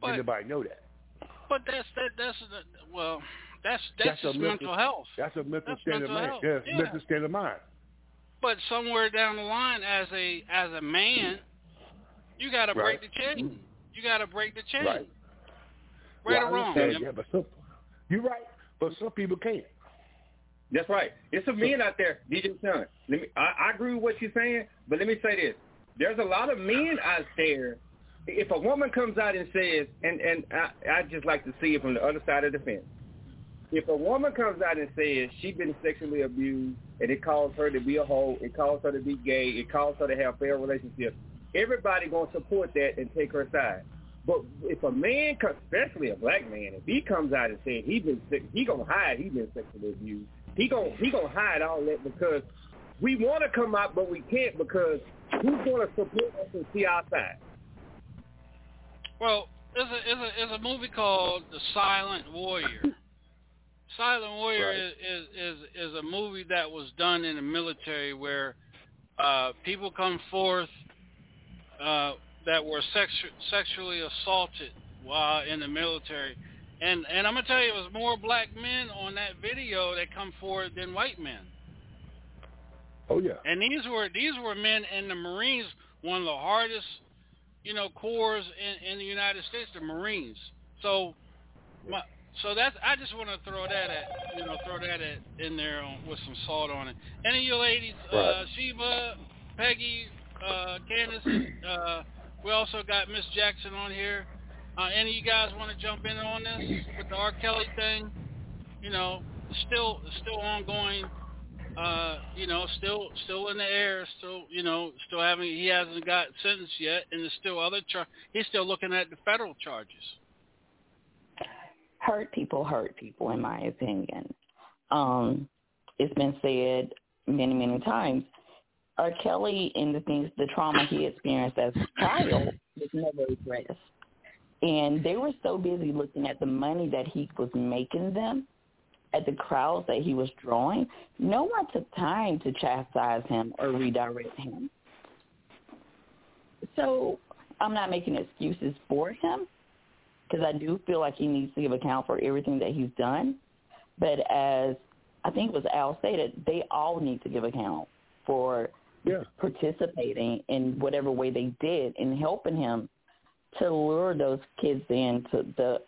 But- Anybody know that? But that's that that's the, well, that's that's, a just mental, health. That's a mental That's state of mind. health. Yeah, Yeah. mental state of mind. But somewhere down the line, as a as a man, you got to break the chain. You got to break the chain. Right. Right Well, or wrong? understand, Yeah, but some, you're right. But some people can't. That's right. It's some men out there, DJ Sean. Let me. I, I agree with what you're saying, but let me say this: there's a lot of men out there. If a woman comes out and says, and and I, I just like to see it from the other side of the fence. If a woman comes out and says she's been sexually abused and it caused her to be a hoe, it caused her to be gay, it caused her to have failed relationships, everybody gonna support that and take her side. But if a man, especially a black man, if he comes out and says he been sick, he gonna hide he been sexually abused. He gonna he gonna hide all that because we want to come out, but we can't because who's gonna support us and see our side? Well, there's a there's a there's a movie called The Silent Warrior. Silent Warrior Right. is, is is is a movie that was done in the military where uh, people come forth uh, that were sexu- sexually assaulted while in the military, and and I'm gonna tell you, it was more black men on that video that come forward than white men. Oh yeah. And these were these were men in the Marines, one of the hardest, you know, corps in, in the United States, the Marines. So, my, so that's I just want to throw that at you know throw that at in there on, with some salt on it. Any of you ladies, uh, Sheba, Peggy, uh, Candace, uh, we also got Miss Jackson on here. Uh, any of you guys want to jump in on this with the R. Kelly thing? You know, still still ongoing uh, you know, still still in the air, still you know, still having he hasn't got sentenced yet, and there's still other char- he's still looking at the federal charges. hurt people hurt people in my opinion um it's been said many many times r. Kelly and the things the trauma he experienced as a child was never addressed. And they were so busy looking at the money that he was making them at the crowds that he was drawing no one took time to chastise him or redirect him. So i'm not making excuses for him because I do feel like he needs to give account for everything that he's done. But as I think it was Al stated, they all need to give account for Yeah. participating in whatever way they did in helping him to lure those kids into the.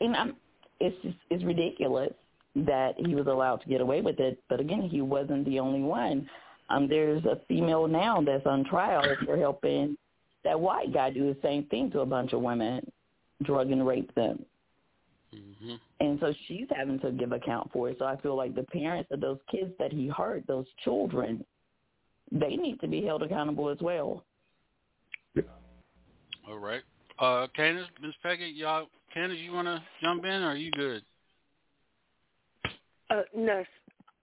And I'm, it's just it's ridiculous that he was allowed to get away with it. But again, he wasn't the only one. Um, there's a female now that's on trial for helping that white guy do the same thing to a bunch of women drug and rape them. Mm-hmm. And so she's having to give account for it. So I feel like the parents of those kids that he hurt, those children, they need to be held accountable as well. All right, uh, Candace, Miss Peggy, y'all, Candace, you want to jump in, or are you good? Uh, no,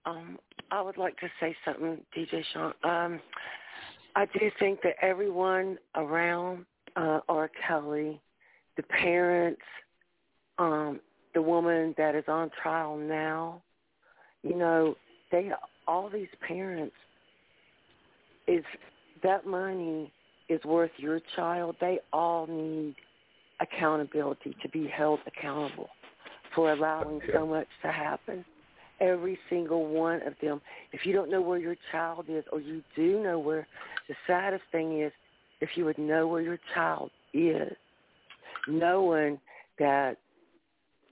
um, I would like to say something, DJ Sean. Um, I do think that everyone around uh, R. Kelly, the parents, um, the woman that is on trial now, you know, they all these parents is that money is worth your child. They all need accountability to be held accountable for allowing so much to happen. Every single one of them. If you don't know where your child is, or you do know where, the saddest thing is if you would know where your child is, knowing that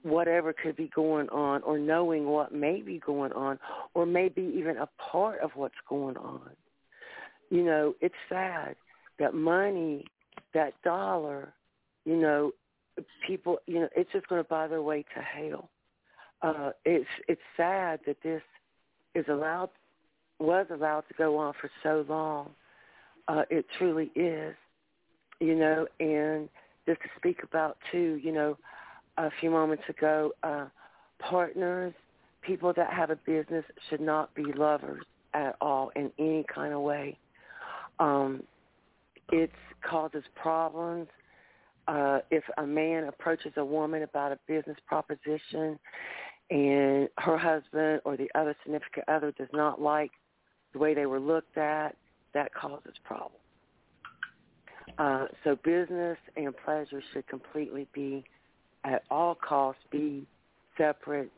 whatever could be going on, or knowing what may be going on, or maybe even a part of what's going on. You know, it's sad that money, that dollar, you know, people, you know, it's just going to buy their way to hell. Uh, it's it's sad that this is allowed, was allowed to go on for so long. Uh, it truly is, you know, and just to speak about too, you know, a few moments ago, uh, partners, people that have a business should not be lovers at all in any kind of way. Um, it causes problems. Uh, if a man approaches a woman about a business proposition and her husband or the other significant other does not like the way they were looked at, that causes problems. Uh, so business and pleasure should completely be, at all costs, be separate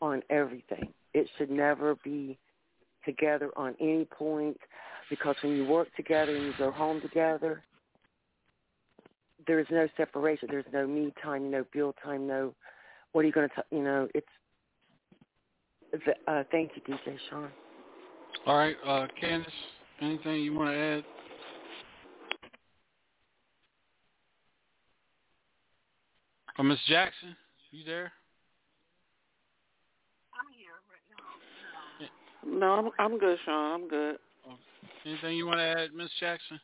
on everything. It should never be together on any point because when you work together and you go home together, there's no separation. There's no me time, no bill time, no what are you going to, you know, it's, uh, thank you, DJ Sean. All right, uh, Candace, anything you want to add? Oh, Miss Jackson, you there? I'm here right now no I'm good, Sean. I'm good. Anything you want to add, Miss Jackson?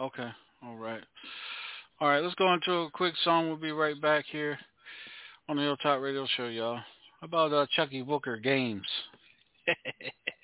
Okay. All right. All right. Let's go into a quick song. We'll be right back here on the Hilltop Radio Show, y'all. How about uh, Chuckii Booker Games?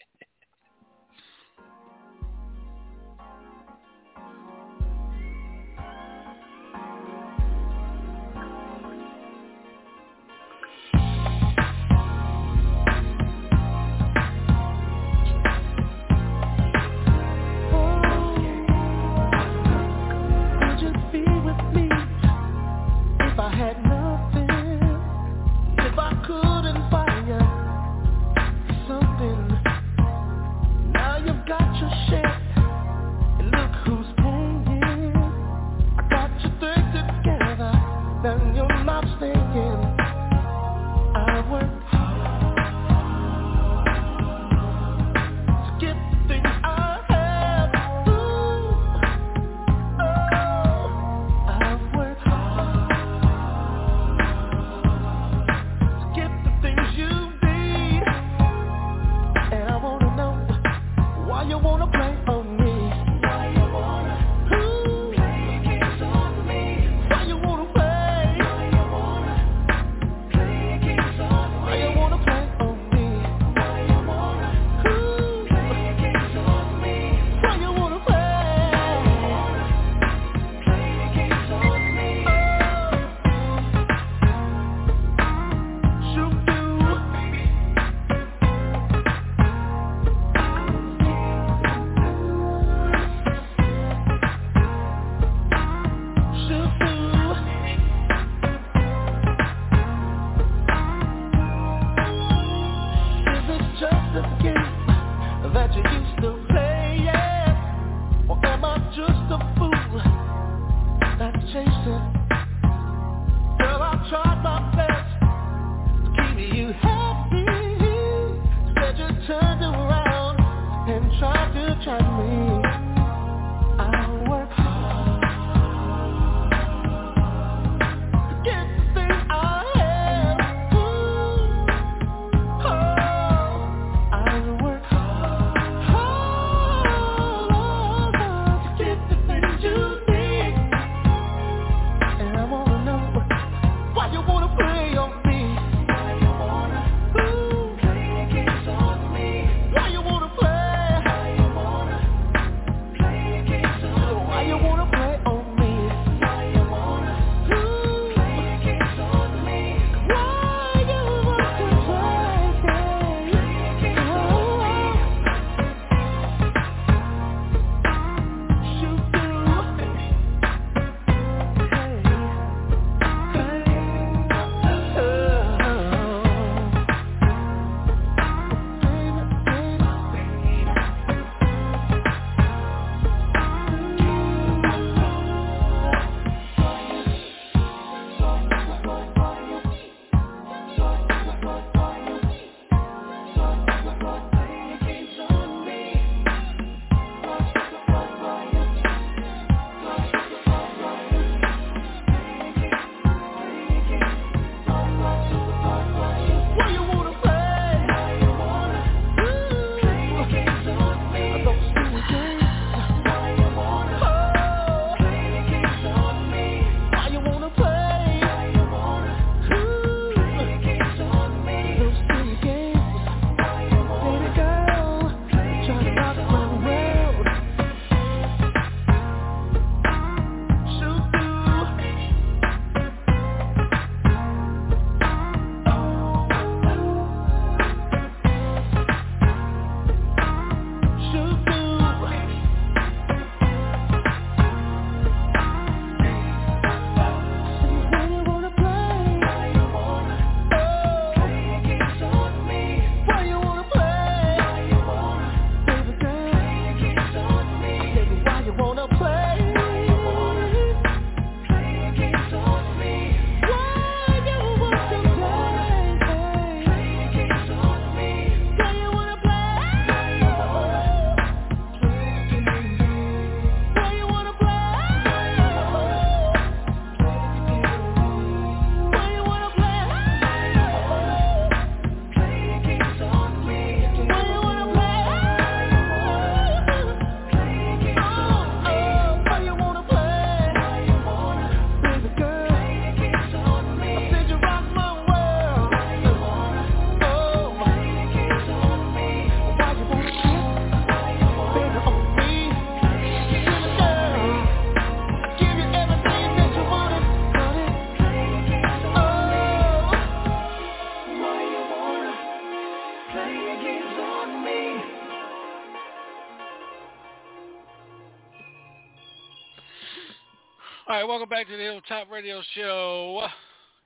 right, welcome back to the Hilltop Radio Show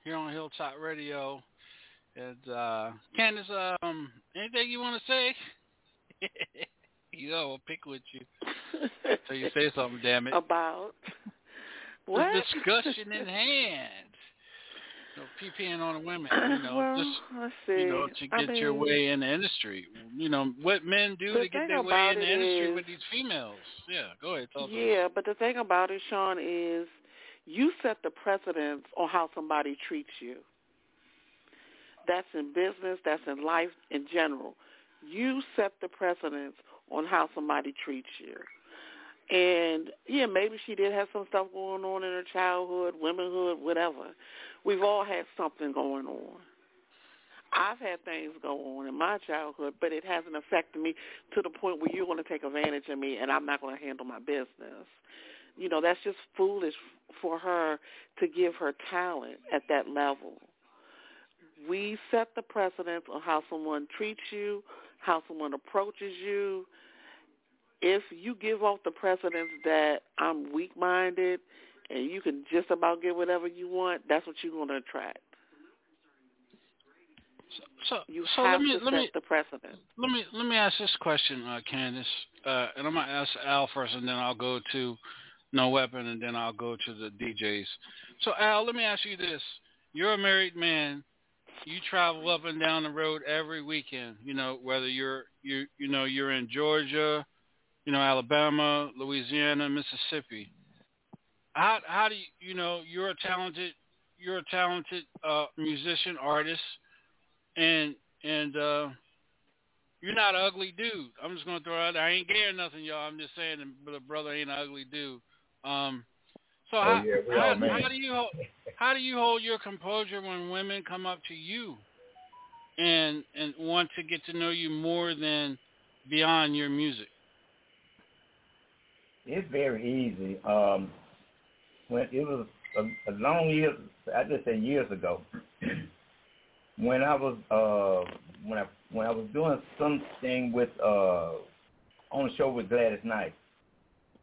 here on Hilltop Radio. And uh, Candace, um, anything you want to say? you know, I'll pick with you. So you say something, damn it. About what? The discussion in hand. You know, PPing on the women, you know, well, just let's see. you know, to I get your way in the industry. You know, what men do The to get their way in the industry is- with these females. Yeah, go ahead. Talk. Yeah, but the thing about it, Sean, is you set the precedence on how somebody treats you. That's in business, that's in life in general. You set the precedence on how somebody treats you. And yeah, maybe she did have some stuff going on in her childhood, womanhood, whatever. We've all had something going on. I've had things go on in my childhood, but it hasn't affected me to the point where you're going to take advantage of me and I'm not going to handle my business. You know, that's just foolish for her to give her talent at that level. We set the precedence on how someone treats you, how someone approaches you. If you give off the precedence that I'm weak-minded and you can just about get whatever you want, that's what you're going to attract. So, You so have let me to let set me the precedent. let me let me ask this question, uh, Candace, uh, and I'm gonna ask Al first, and then I'll go to No Weapon, and then I'll go to the DJs. So, Al, let me ask you this: You're a married man. You travel up and down the road every weekend. You know whether you're you you know you're in Georgia, you know Alabama, Louisiana, Mississippi. How how do you you know you're a talented you're a talented uh, musician artist, and and uh, you're not an ugly dude. I'm just gonna throw out. I ain't or nothing, y'all. I'm just saying, but a brother ain't an ugly dude. Um, so Oh, how, yeah, how, how do you how do you hold your composure when women come up to you and and want to get to know you more than beyond your music? It's very easy. Um, when it was a, a long year, I just say years ago, when I was uh, when I when I was doing something with uh, on the show with Gladys Knight,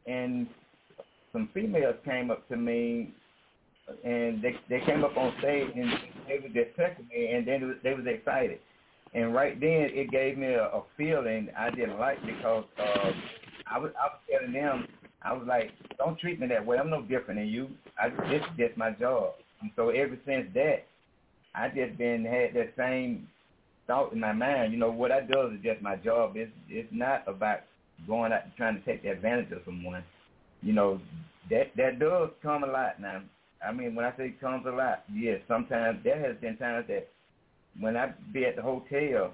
and some females came up to me, and they they came up on stage and they were just touching me, and then they was, they was excited, and right then it gave me a, a feeling I didn't like because uh, I was I was telling them I was like, don't treat me that way. I'm no different than you. I this is just my job. And so ever since that, I just been had that same thought in my mind. You know, what I do is just my job. It's it's not about going out and trying to take advantage of someone. You know, that that does come a lot now. I mean, when I say comes a lot, yes, sometimes there has been times that when I be at the hotel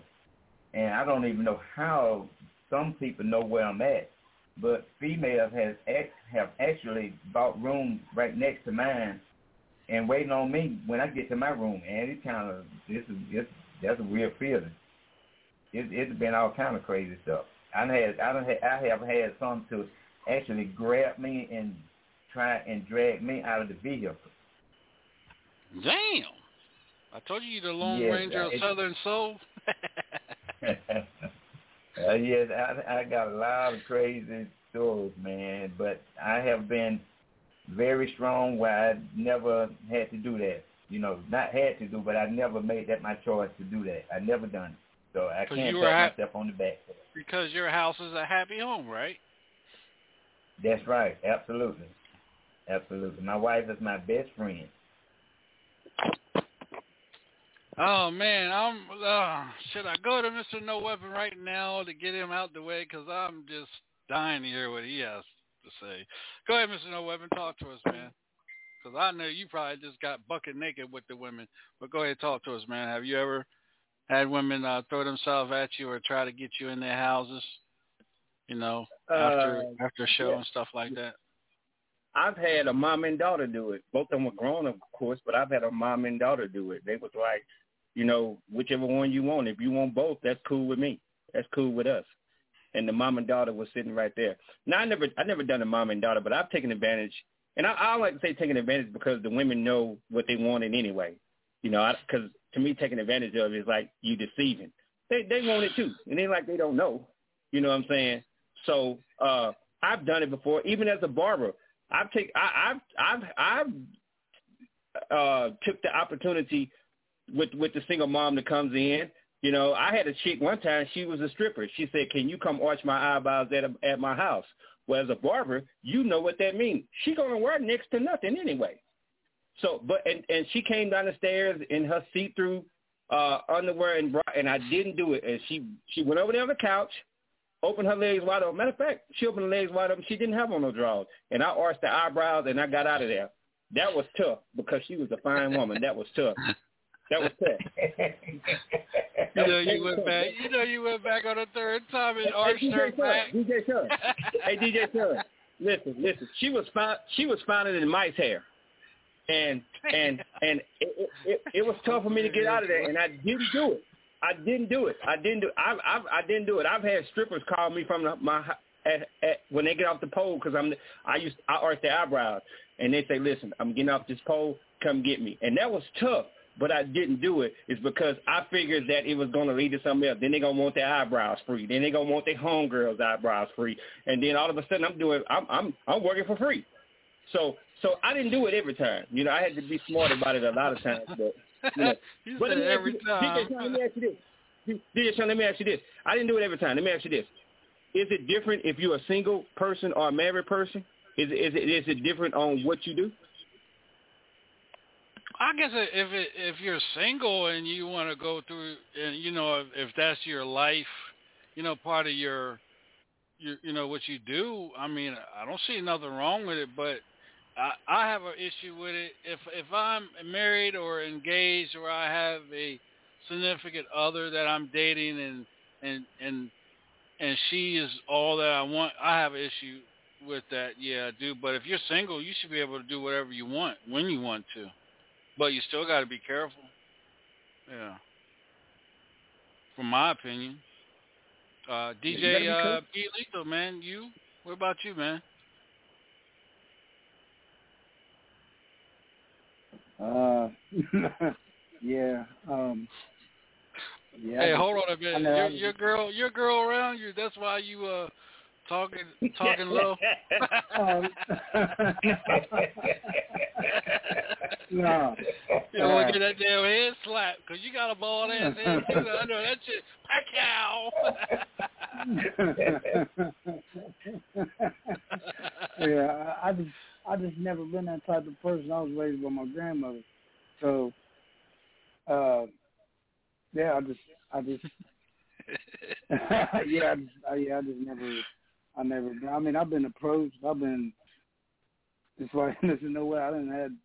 and I don't even know how some people know where I'm at, but females has ex, have actually bought rooms right next to mine and waiting on me when I get to my room. And it kind of this is it's, that's a weird feeling. It, it's been all kind of crazy stuff. I had I don't I have had some to actually grabbed me and try and drag me out of the vehicle. Damn! I told you you're the Lone Yes, Ranger of Southern Soul. uh, yes, I, I got a lot of crazy stories, man. But I have been very strong where I never had to do that. You know, not had to do, but I never made that my choice to do that. I never done it. So I can't pat hap- myself on the back. because your house is a happy home, right? That's right. Absolutely. Absolutely. My wife is my best friend. Oh man, I'm. Uh, should I go to Mister No Weapon right now to get him out the way? Because I'm just dying to hear what he has to say. Go ahead, Mister No Weapon. Talk to us, man. Because I know you probably just got bucket naked with the women. But go ahead, talk to us, man. Have you ever had women uh, throw themselves at you or try to get you in their houses? You know, after Uh, after a show yeah. and stuff like that. I've had a mom and daughter do it. Both of them were grown, of course, but I've had a mom and daughter do it. They was like, you know, whichever one you want. If you want both, that's cool with me. That's cool with us. And the mom and daughter was sitting right there. Now I never, I never done a mom and daughter, but I've taken advantage. And I, I like to say taking advantage because the women know what they wanted anyway. You know, because to me, taking advantage of it is like you deceiving. They they want it too, and they like they don't know. You know what I'm saying? So uh I've done it before, even as a barber. I've take I, I've I've I've uh, took the opportunity with with the single mom that comes in. You know, I had a chick one time. She was a stripper. She said, "Can you come arch my eyebrows at a, at my house?" Well, as a barber, you know what that means. She gonna wear next to nothing anyway. So, but and and she came down the stairs in her see-through uh underwear and bra, and I didn't do it. And she she went over there on the couch, opened her legs wide open. Matter of fact, she opened her legs wide open. She didn't have on no drawers, and I arched the eyebrows and I got out of there. That was tough because she was a fine woman. That was tough. That was tough. you know you went back. You know you went back on a third time and arched hey, her DJ back. DJ hey DJ Sean. Listen, listen. She was found. She was found in mice hair and and and it, it, it was tough for me to get out of there, and I didn't do it. I didn't do it. I didn't do. I I, I didn't do it. I've had strippers call me from the, my at, at, when they get off the pole because I'm I used I arch their eyebrows, and they say, "Listen, I'm getting off this pole. Come get me." And that was tough. But I didn't do it. it is because I figured that it was going to lead to something else. Then they're going to want their eyebrows free. Then they're going to want their homegirls' eyebrows free. And then all of a sudden I'm doing, I'm, I'm, I'm working for free. So so I didn't do it every time. You know, I had to be smart about it a lot of times. But you know, You but let me ask every you- time. DJ Sean, let me ask you this. DJ Sean, let me ask you this. I didn't do it every time. Let me ask you this. Is it different if you're a single person or a married person? Is it, is it is it different on what you do? I guess if it, if you're single and you want to go through, and you know, if, if that's your life, you know, part of your, your, you know, what you do. I mean, I don't see nothing wrong with it, but I, I have an issue with it. If if I'm married or engaged, or I have a significant other that I'm dating, and and and and she is all that I want, I have an issue with that. Yeah, I do. But if you're single, you should be able to do whatever you want when you want to. But you still got to be careful. Yeah. From my opinion. Uh, DJ uh. Pete Lethal, man. You? What about you, man? Uh, yeah. Um, yeah. hey, hold on a minute. Your, your girl, your girl around you. That's why you uh talking talking low. Um, no. You don't want to get that damn head slap because you got a bald ass head too. I know that shit. yeah, I, I just I just never been that type of person. I was raised by my grandmother, so uh, yeah, I just I just yeah, I just, I, yeah, I just never I never. I mean, I've been approached. I've been. It's like there's no way I didn't had.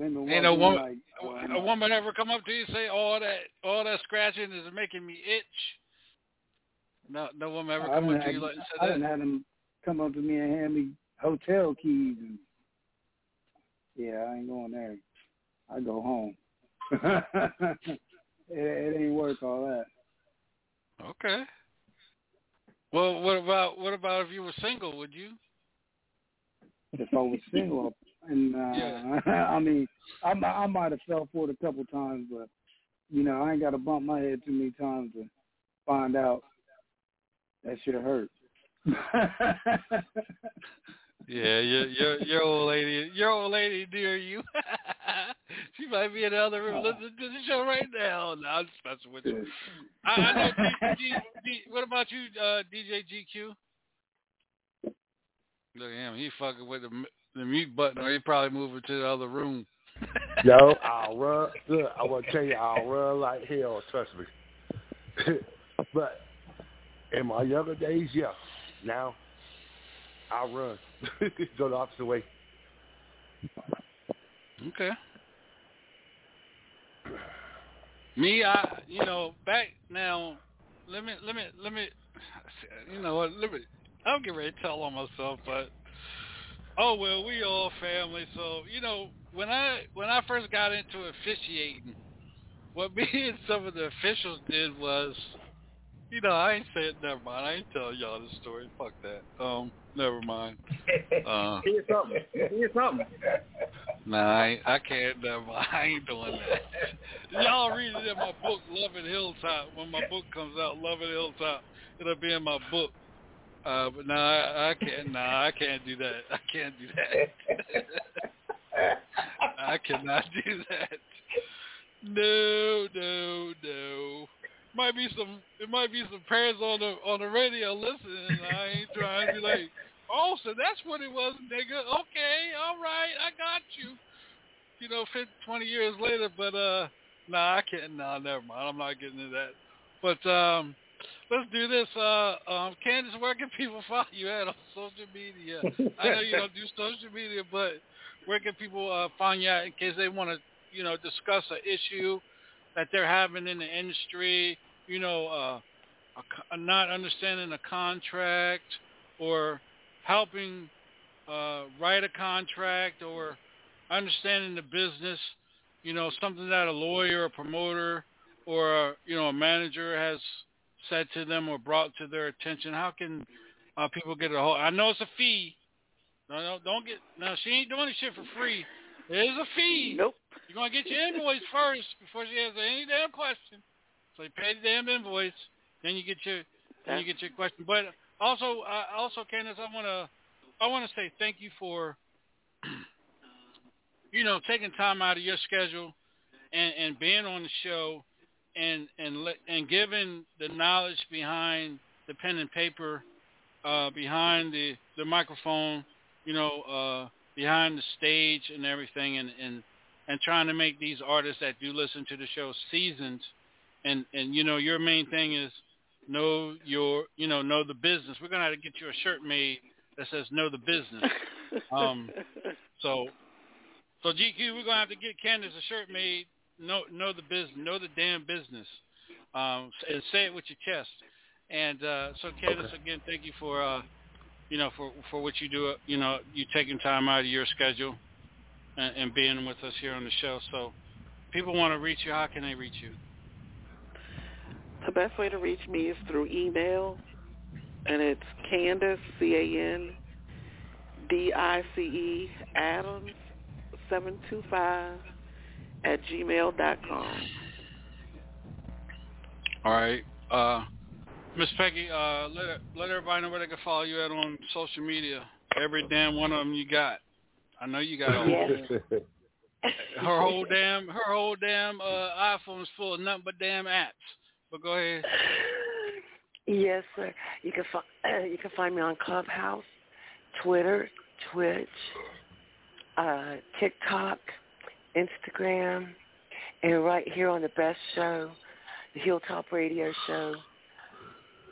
Ain't no woman, like, a woman ever come up to you and say, "All that, all that scratching is making me itch." No, no woman ever I come up to you like and I done that. had them come up to me and hand me hotel keys and yeah, I ain't going there. I go home. it, it ain't worth all that. Okay. Well, what about what about if you were single? Would you? If I was single, and uh, I mean, I, I might have fell for it a couple times, but you know, I ain't got to bump my head too many times to find out that shit hurt. Yeah, your your your old lady, your old lady near you. she might be in the other room listening to the show right now. No, I'm just messing with you. I, I know. G, G, G, what about you, uh, DJ GQ? Look at him. He fucking with the m- the mute button, or he probably moving to the other room. Yo, I'll run. Look, I want to tell you, I'll run like hell. Trust me. but in my younger days, yeah. Now, I'll run. Go the opposite way. Okay. Me, I, you know, back now. Let me, let me, let me. You know what? Let me. I'm getting ready to tell on myself, but oh well, we all family. So you know, when I when I first got into officiating, what me and some of the officials did was, you know, I ain't saying never mind. I ain't telling y'all this story. Fuck that. Um, never mind. Uh, Here's something. Here's something. Nah, I, ain't- I can't. Never mind. I ain't doing that. Y'all read it in my book, Love and Hilltop. When my book comes out, Love and Hilltop, it'll be in my book. Uh, but no, I, I can't. No, I can't do that. I can't do that. I cannot do that. No, no, no. Might be some. It might be some parents on the on the radio listening. I ain't trying to be like, oh, so that's what it was, nigga. Okay, all right, I got you. You know, 50, 20 years later, but uh, nah, I can't. Nah, never mind. I'm not getting into that. But um, let's do this. Uh, um, Candace, where can people follow you at on social media? I know you don't do social media, but where can people uh, find you at in case they want to, you know, discuss an issue that they're having in the industry? You know, uh, a, a not understanding a contract or helping uh, write a contract or understanding the business. You know, something that a lawyer, a promoter, or a, you know, a manager has said to them or brought to their attention? How can uh, people get a hold? I know it's a fee. No, no, don't get. No, she ain't doing this shit for free. There is a fee. Nope. You're gonna get your invoice first before she answers any damn question. So you pay the damn invoice, then you get your then you get your question. But also, uh, also, Candace, I wanna I wanna say thank you for you know taking time out of your schedule and and being on the show and and and given the knowledge behind the pen and paper, uh, behind the the microphone, you know, uh, behind the stage and everything, and and and trying to make these artists that do listen to the show seasoned, and and you know your main thing is know your you know know the business. We're gonna have to get you a shirt made that says know the business. um, so so GQ, we're gonna have to get Candace a shirt made know know the business, know the damn business, um, and say it with your chest. And uh, so, Candace, okay. again, thank you for uh, you know for for what you do. You know, you taking time out of your schedule and, and being with us here on the show. So, people want to reach you. How can they reach you? The best way to reach me is through email, and it's Candace C A N D I C E Adams seven two five at gmail.com. All right. Uh, Miss Peggy, uh, let, let everybody know where they can follow you at on social media. Every damn one of them you got. I know you got all yes. her whole damn her whole damn uh, iPhone is full of nothing but damn apps. But go ahead. Yes, sir. You can find uh, you can find me on Clubhouse, Twitter, Twitch, uh, TikTok, Instagram, and right here on the best show, the Hilltop Radio Show.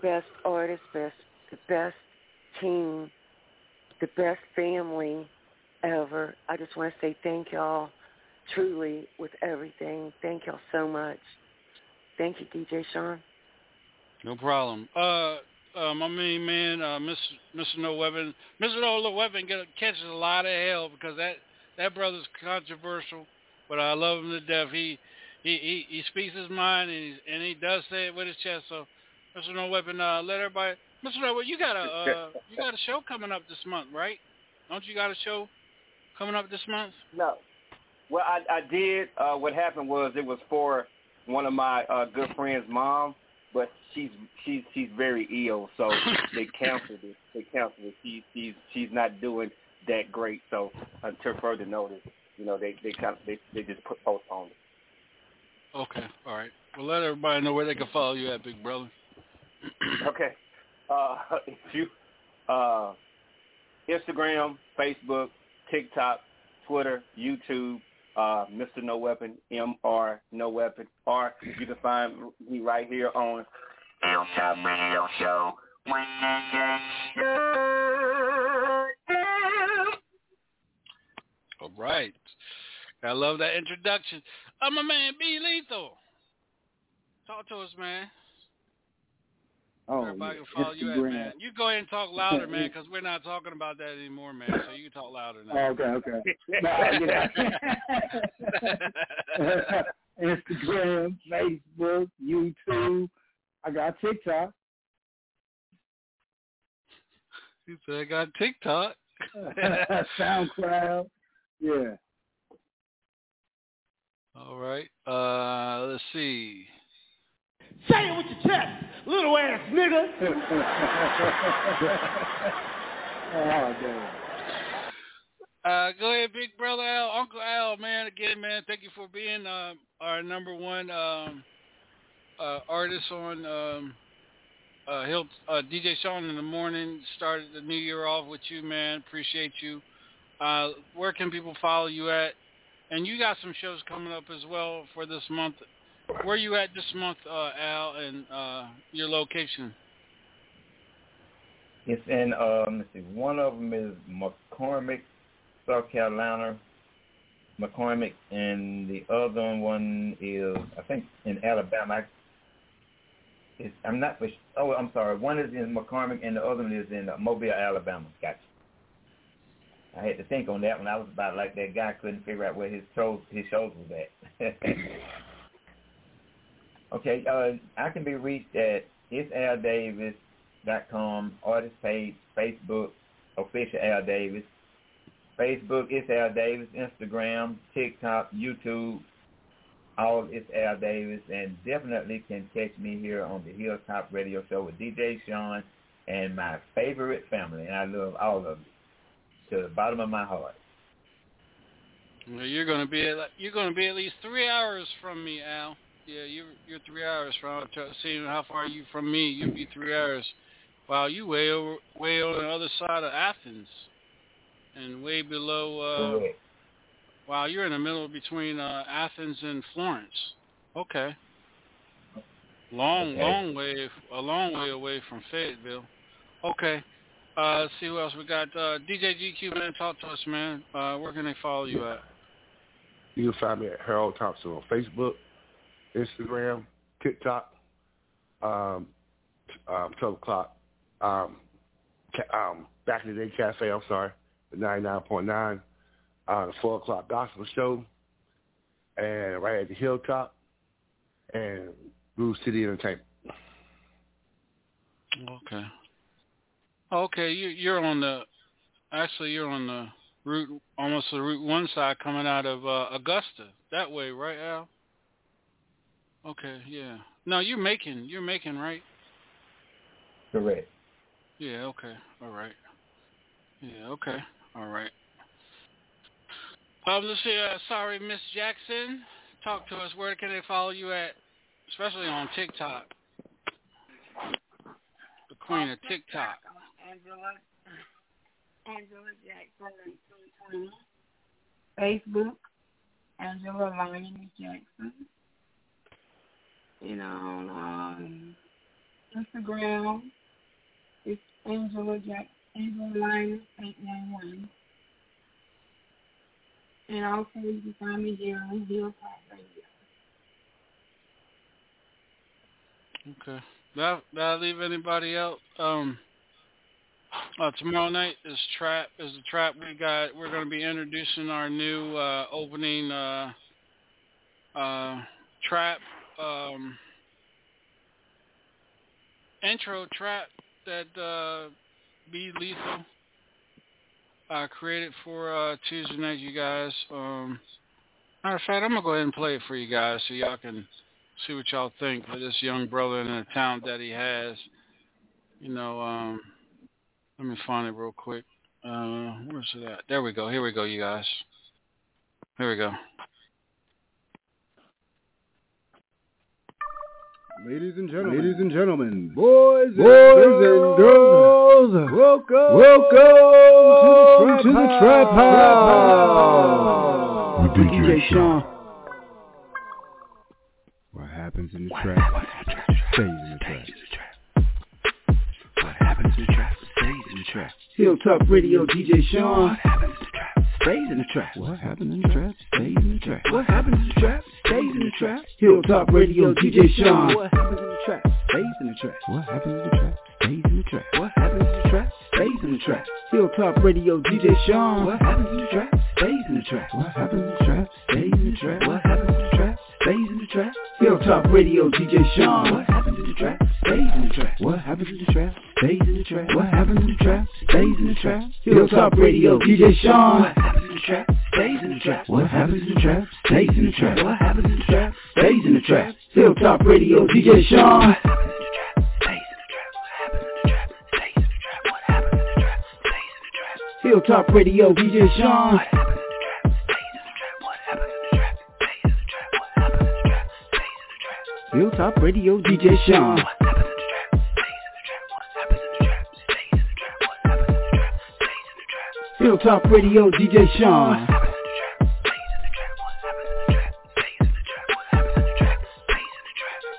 Best artist, best the best team, the best family ever. I just want to say thank y'all truly with everything. Thank y'all so much. Thank you, DJ Sean. No problem. Uh, uh, my main man, uh, Mr. Mr. No Weapon, Mr. No Weapon get, catches a lot of hell because that that brother's controversial, but I love him to death. He he he, he speaks his mind and he and he does say it with his chest. So, Mr. No Weapon, uh, let everybody. Mr. No, you got a uh, you got a show coming up this month, right? Don't you got a show coming up this month? No. Well, I I did. Uh, what happened was it was for one of my uh, good friends' mom, but she's she's she's very ill, so they canceled it. They canceled it. She she's she's not doing that great. So until further notice, you know, they they kind of they they just put postponed it. Okay, all right. Well, let everybody know where they can follow you at, big brother. okay, uh, if you uh, Instagram, Facebook, TikTok, Twitter, YouTube, uh, Mr. No Weapon, M-R No Weapon, or you can find me right here on Hilltop Radio Show. All right. I love that introduction. I'm a man, B Lethal. Talk to us, man. Oh, Everybody yeah. can follow you at, man. You go ahead and talk louder, man, because we're not talking about that anymore, man. So you can talk louder now. Oh, okay, okay. Instagram, Facebook, YouTube. I got TikTok. He said I got TikTok. SoundCloud. Yeah. All right. Uh, let's see. Say it with your chest, little ass nigga. oh, damn. Uh, go ahead, big brother Al, Uncle Al, man. Again, man, thank you for being uh, our number one um, uh, artist on um, uh, Hill, uh, DJ Sean in the morning. Started the new year off with you, man. Appreciate you. Uh, where can people follow you at? And you got some shows coming up as well for this month. Where you at this month, uh, Al, and uh, your location? It's in um, let's see, one of them is McCormick, South Carolina, McCormick, and the other one is I think in Alabama. I, it's, I'm not. Oh, I'm sorry. One is in McCormick, and the other one is in Mobile, Alabama. Gotcha. I had to think on that one. I was about like that guy couldn't figure out where his toes, his shows was at. okay, uh, I can be reached at isAlDavis.com, artist page, Facebook, official Al Davis, Facebook, it's Al Davis, Instagram, TikTok, YouTube, all it's Al Davis, and definitely can catch me here on the Hilltop Radio Show with DJ Sean and my favorite family, and I love all of you to the bottom of my heart. Well, you're gonna be at, you're gonna be at least three hours from me, Al. Yeah, you're you're three hours from. Seeing how far you from me, you'd be three hours. Wow, you way over way on the other side of Athens, and way below. Uh, wow, you're in the middle between uh, Athens and Florence. Okay. Long, Okay. long way, a long way away from Fayetteville. Okay. Uh, let's see who else we got. Uh, DJ GQ, man, talk to us, man. Uh, where can they follow you at? You can find me at Harold Thompson on Facebook, Instagram, TikTok, um, um, 12 o'clock, um, ca- um, back in the day cafe, I'm sorry, the 99.9, uh, the 4 o'clock gospel show, and right at the Hilltop, and Blue City Entertainment. Okay. Okay, you, you're on the, actually you're on the route, almost the Route 1 side coming out of uh, Augusta. That way, right, Al? Okay, yeah. No, you're making, you're making, right? Correct. Yeah, okay. All right. Yeah, okay. All right. Um, let's see, uh, sorry, Miss Jackson. Talk to us. Where can they follow you at? Especially on TikTok. The queen of TikTok. Angela, Angela Jackson 1920. Facebook, Angela Lionel Jackson. You know, on um, Instagram, it's Angela Jack Angela Lionel 811. And also you can find me here on Hilltop Radio. Okay. That that leave anybody out? Um. Uh, tomorrow night is trap is the trap we got. We're going to be introducing our new uh, opening uh, uh, trap um, intro trap that uh, Be Lethal uh, created for uh, Tuesday night, you guys. Um, matter of fact, I'm gonna go ahead and play it for you guys so y'all can see what y'all think for this young brother and the talent that he has. You know, um, let me find it real quick. Uh, where's it at? There we go. Here we go, you guys. Here we go. Ladies and gentlemen, ladies and gentlemen, boys, Boys and and girls, welcome, welcome to the Trap House. With DJ Sean. What happens in the trap stays in the trap. What happens in the trap stays in the trap. Hilltop Radio, DJ Sean. What happens in the trap stays in the trap. What happens in the trap stays in the trap. What happens in the trap stays in the trap. Hilltop Radio, DJ Sean. What happens in the trap stays in the trap. What happens in the trap stays in the trap. What happens in the trap stays in the trap. Hilltop Radio, DJ Sean. What happens in the trap stays in the trap. What happens in the trap stays in the trap. What happens in the trap Stays in the trap. Hilltop Radio, DJ Sean. What happens in the trap? Stays in the trap. What happens in the trap? Stays in the trap. What happens in the trap? Stays in the trap. Hilltop Radio, DJ Sean. What happens in the trap? Stays in the trap. What happens in the trap? Stays in the trap. What happens in the trap? Stays in the trap. Hilltop Radio, DJ Sean. What happens in the trap? Hilltop Radio, DJ Sean. Hilltop Radio, DJ Sean. Hilltop Radio, DJ Sean.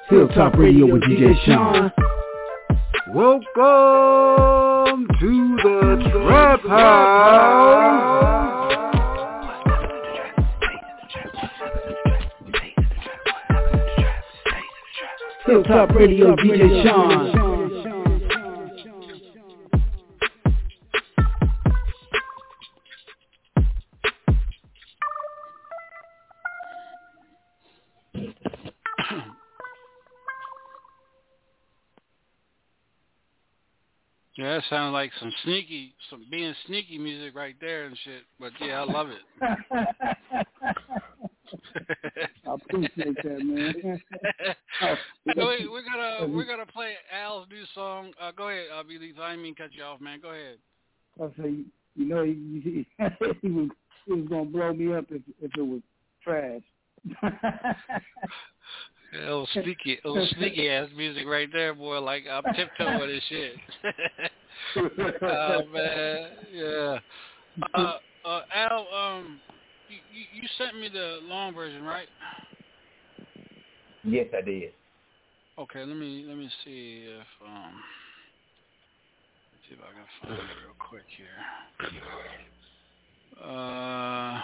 Hilltop Radio with DJ Sean. Welcome to the Trap House. Hilltop Radio, DJ Sean. Yeah, that sounds like some sneaky, some being sneaky music right there and shit. But yeah, I love it. I appreciate that, man. Oh, go. We're gonna we're gonna play Al's new song. Uh, go ahead, uh, Believe. I didn't mean to cut you off, man. Go ahead. I say, you know, he, he, he was he was gonna blow me up if if it was trash. A little sneaky, little sneaky ass music right there, boy. Like I'm tiptoeing this shit. oh man, yeah. Uh, uh, Al, um, you, sent me the long version, right? Yes, I did. Okay, let me let me see if um, let's see if I can find it real quick here. Uh.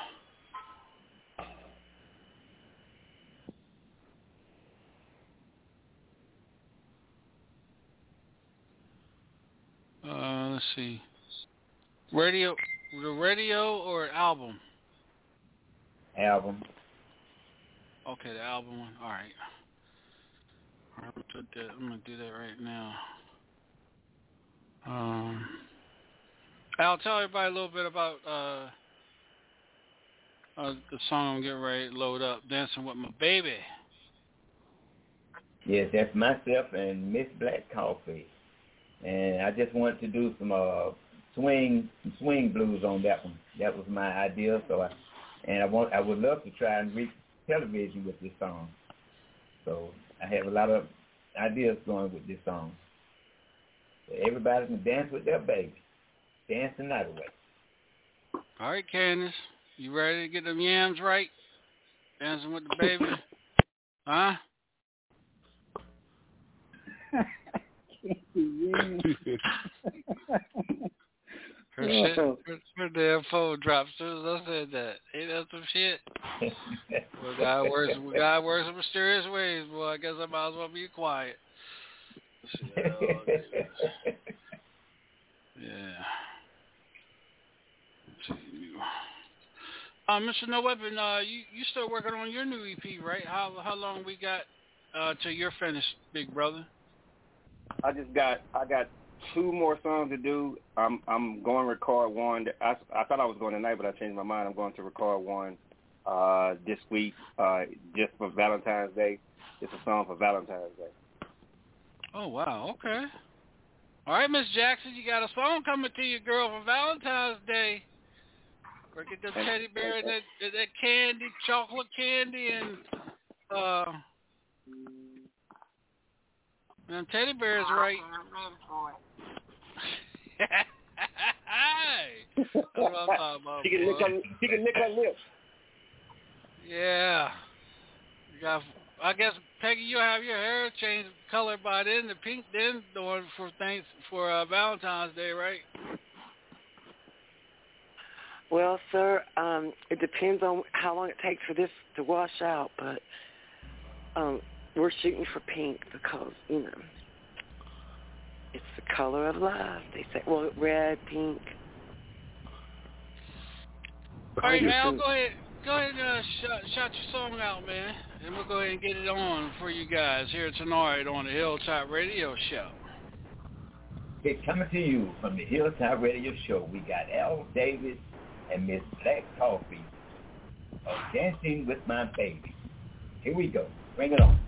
Uh, let's see. Radio, the radio or album? Album. Okay, the album one. All right. All right, I'm gonna do that. I'm gonna do that right now. Um, I'll tell everybody a little bit about uh, uh the song I'm getting ready to load up, "Dancing with My Baby." Yes, that's myself and Miss Black Coffee and I just wanted to do some uh swing some swing blues on that one. That was my idea. So I and I want I would love to try and reach television with this song. So I have a lot of ideas going with this song. So everybody can dance with their baby. Dance the night away. All right, Candace. You ready to get them yams right? Dancing with the baby? huh? her, shit, her, her damn phone dropped as soon as I said that. Ain't that some shit? well, God works, God works in mysterious ways, boy. I guess I might as well be quiet. yeah. Uh, Mr. No Weapon, uh, you you still working on your new EP, right? How how long we got uh, till you're finished, big brother? I just got I got two more songs to do. I'm I'm going to record one. I I thought I was going tonight, but I changed my mind. I'm going to record one uh this week, uh just for Valentine's Day. It's a song for Valentine's Day. Oh wow, okay. All right, Miss Jackson, you got a song coming to you, girl, for Valentine's Day. Or get the teddy bear and that that candy, chocolate candy, and uh them teddy bear is right? hey, that's what I'm talking about. She can lick her, she can lick her lips. Yeah. You got. I guess Peggy, you'll have your hair changed color by then, the pink then, the one for thanks for uh, Valentine's Day, right? Well, sir, um, it depends on how long it takes for this to wash out, but um, we're shooting for pink because you know it's the color of love. They say, well, red, pink. All right, Al, go ahead, go ahead and uh, shout, shout your song out, man, and we'll go ahead and get it on for you guys here tonight on the Hilltop Radio Show. Okay, coming to you from the Hilltop Radio Show, we got Al Davis and Miss Black Coffee of Dancing with My Baby. Here we go. Bring it on.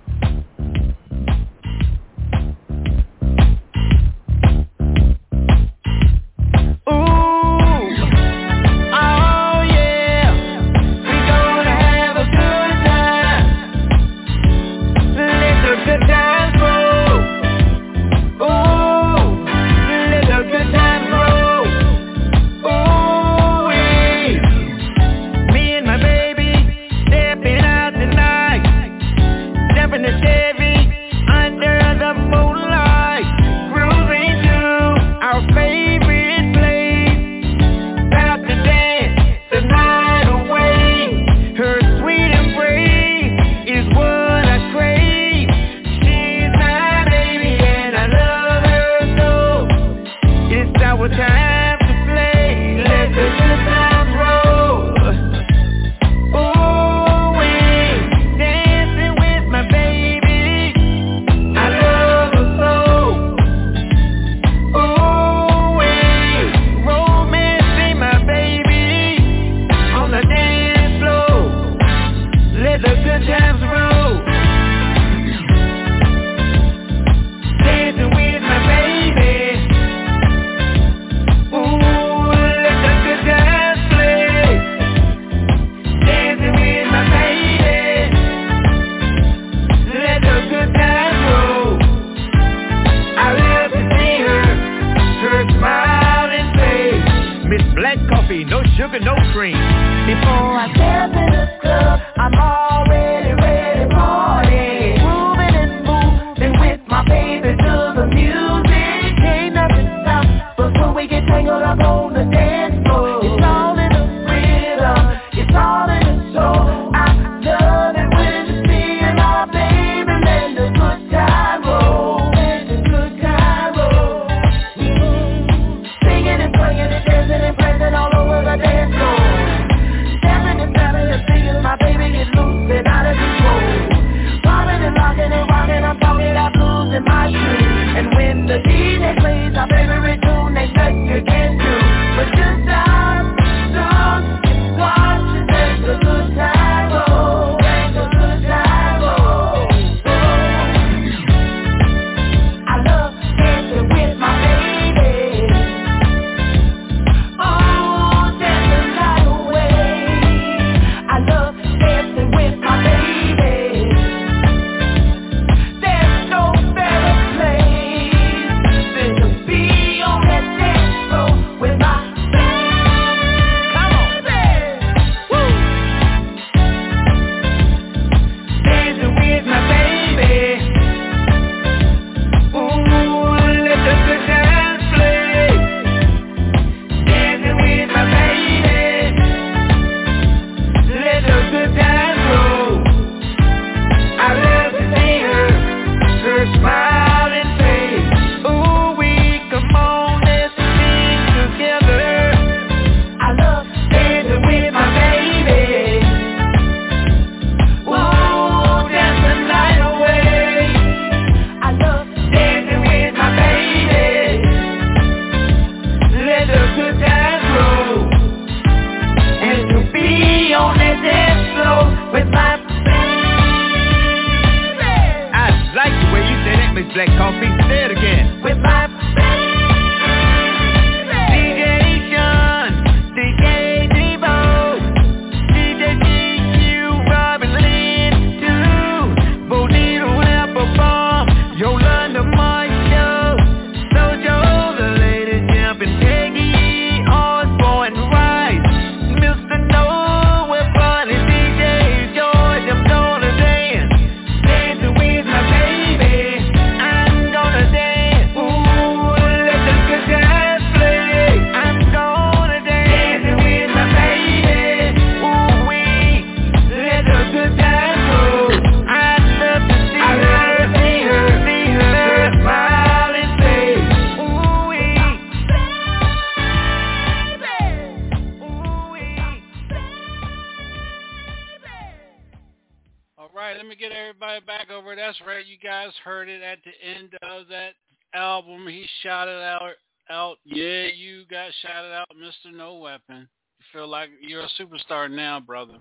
weapon. You feel like you're a superstar now, brother.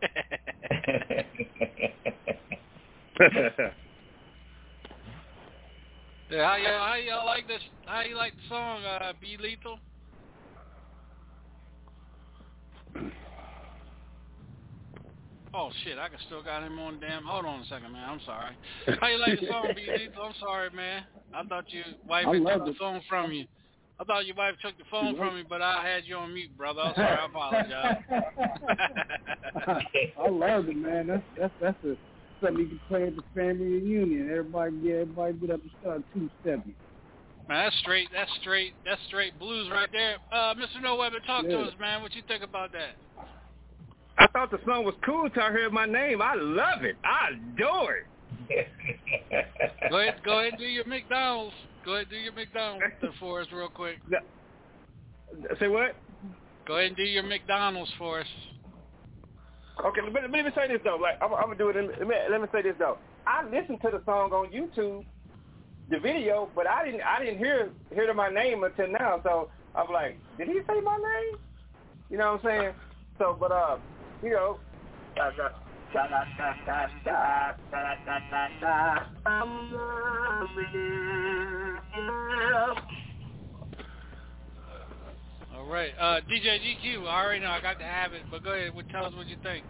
yeah, how y'all, how y'all like this? How you like the song? Uh, B Lethal. Oh shit! I can still got him on. Damn. Hold on a second, man. I'm sorry. How you like the song, B Lethal? I'm sorry, man. I thought you wiped the phone from you. I thought your wife took the phone from me, but I had you on mute, brother. I'm sorry. I apologize. I love it, man. That's that's that's a, something you can play at the family reunion. Everybody, yeah, everybody get up and start two stepping. Man, that's straight. That's straight. That's straight blues right there. Uh, Mr. No Weapon, talk yeah. to us, man. What you think about that? I thought the song was cool until I heard my name. I love it. I adore it. go ahead. Go ahead. Do your McDonald's. Go ahead and do your McDonald's for us real quick. Say what? Go ahead and do your McDonald's for us. Okay, let me, let me say this though. Like I'm, I'm gonna do it. In, let, me, let me say this though. I listened to the song on YouTube, the video, but I didn't. I didn't hear hear my name until now. So I'm like, did he say my name? You know what I'm saying? So, but uh, you know, da, da, all right, uh, DJ GQ. I already know I got to have it, but go ahead. Well, tell us what you think.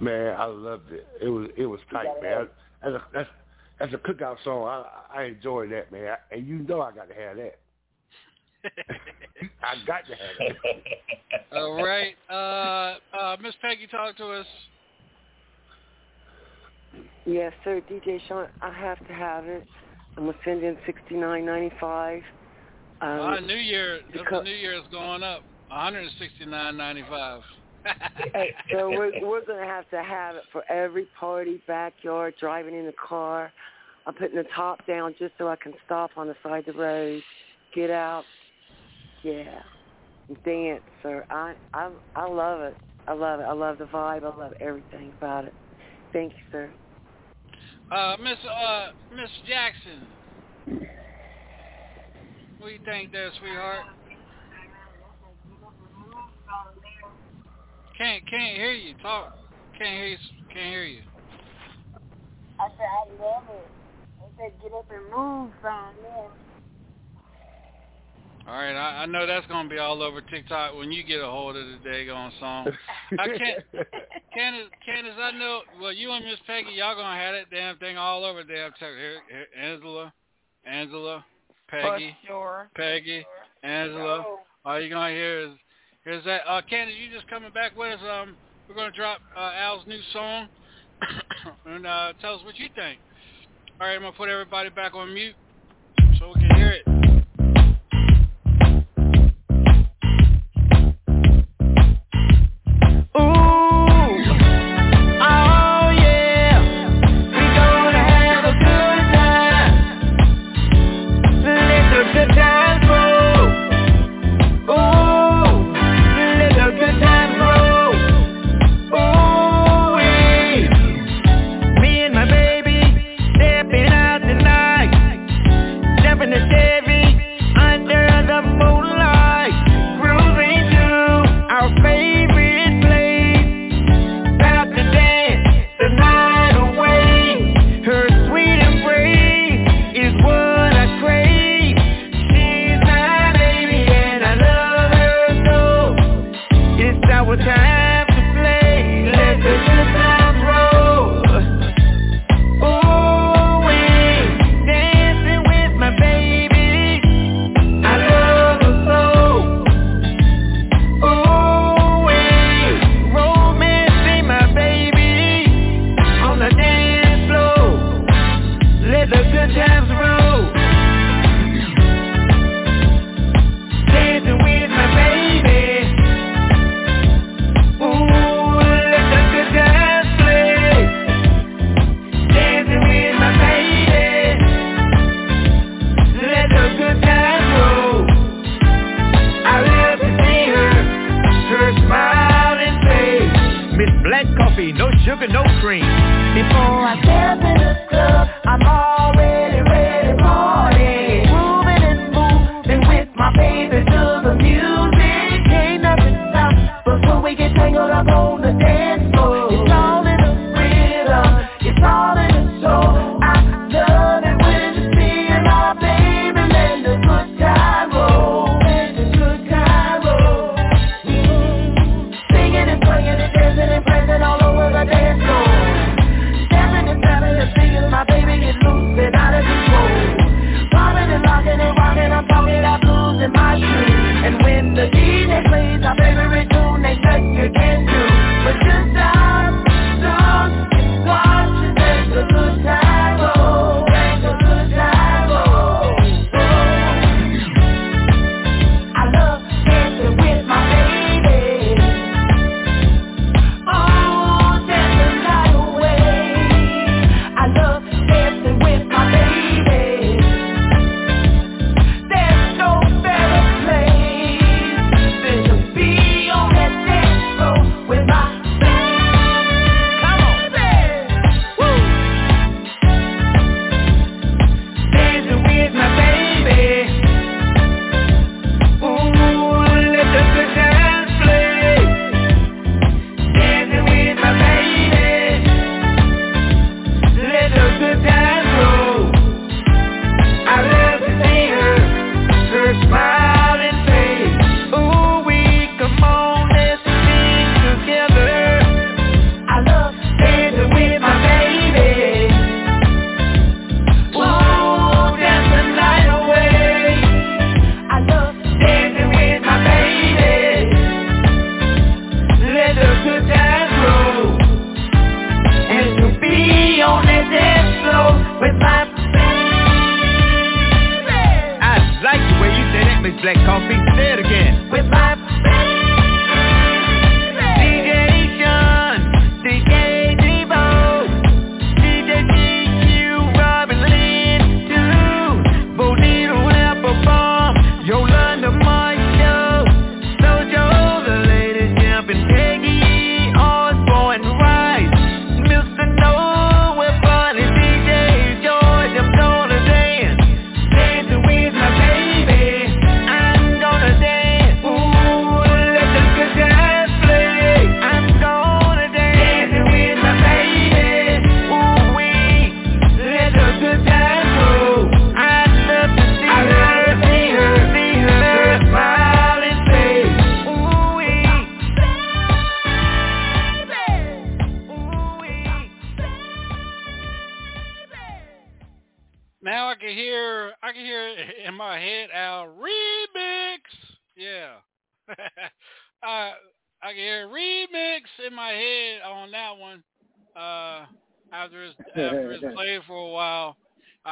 Man, I loved it. It was it was tight, man. That's a, that's, that's a cookout song. I I enjoyed that, man. And you know I got to have that. I got to have it. All right, uh, uh, Miss Peggy, talk to us. Yes, sir, DJ Sean. I have to have it. I'm gonna send in sixty nine ninety five. Um, uh, New Year, the because- New Year is going up, 169.95. Hey, so we're we're gonna have to have it for every party, backyard, driving in the car. I'm putting the top down just so I can stop on the side of the road, get out, yeah, and dance, sir. I I I love it. I love it. I love the vibe. I love everything about it. Thank you, sir. Uh, Miss uh, Miss Jackson, what do you think there, sweetheart? Can't can't hear you talk. Can't hear you. Can't hear you. I said I love it. I said get up and move from. All right, I, I know that's gonna be all over TikTok when you get a hold of the daggone song. I can't, Candace, Candace, I know. Well, you and Miss Peggy, y'all gonna have that damn thing all over damn TikTok. Here, here, Angela, Angela, Peggy, sure. Peggy, Angela. All you gonna hear is here's that. Uh, Candace, you just coming back with us? Um, we're gonna drop uh, Al's new song, and uh, tell us what you think. All right, I'm gonna put everybody back on mute so we can hear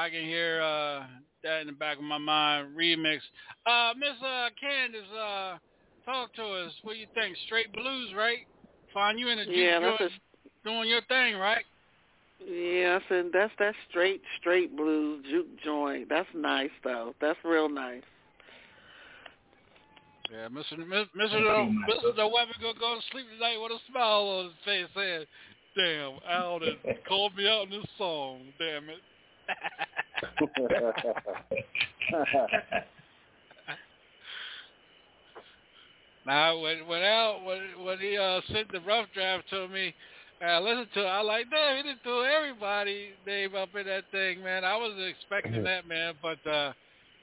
I can hear uh, that in the back of my mind. Remix. Uh, Miss uh, Candace, uh, talk to us. What do you think? Straight blues, right? Find you in the Yeah, juke that's joint doing your thing, right? Yeah, I said that's that straight straight blues juke joint. That's nice though. That's real nice. Yeah, Mr. Mr. Mr. No, Mr. No Weapon gonna go to sleep tonight with a smile on his face, saying, "Damn, Al done called me out in this song. Damn it." Now, when when Al when when he uh, sent the rough draft to me, I listened to it. I like, damn, he didn't throw everybody name up in that thing, man. I wasn't expecting that, man. But uh,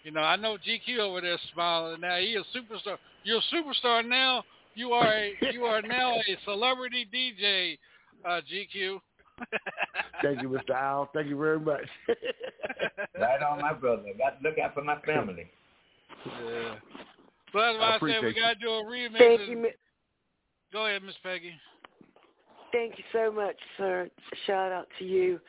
you know, I know GQ over there smiling now. He a superstar. You're a superstar now. You are a you are now a celebrity DJ, uh, GQ. Thank you, Mr. Al. Thank you very much. right on, my brother. Got to look out for my family. Yeah. So that's why I I, said we appreciate you. gotta do a remix. Thank and- you, Mi- Go ahead, Miss Peggy. thank you so much, sir. Shout out to you.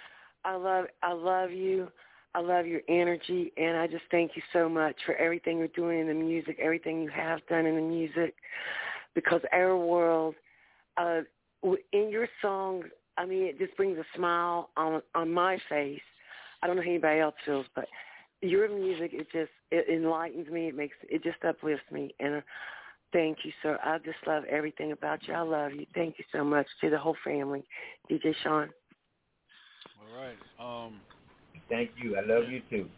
I love, I love you. I love your energy, and I just thank you so much for everything you're doing in the music, everything you have done in the music, because our world, uh, in your songs, I mean, it just brings a smile on on my face. I don't know how anybody else feels, but your music, it just it enlightens me. It makes it just uplifts me, and uh, thank you, sir. I just love everything about you. I love you. Thank you so much to the whole family, DJ Sean. All right. Um, Thank you. I love you too.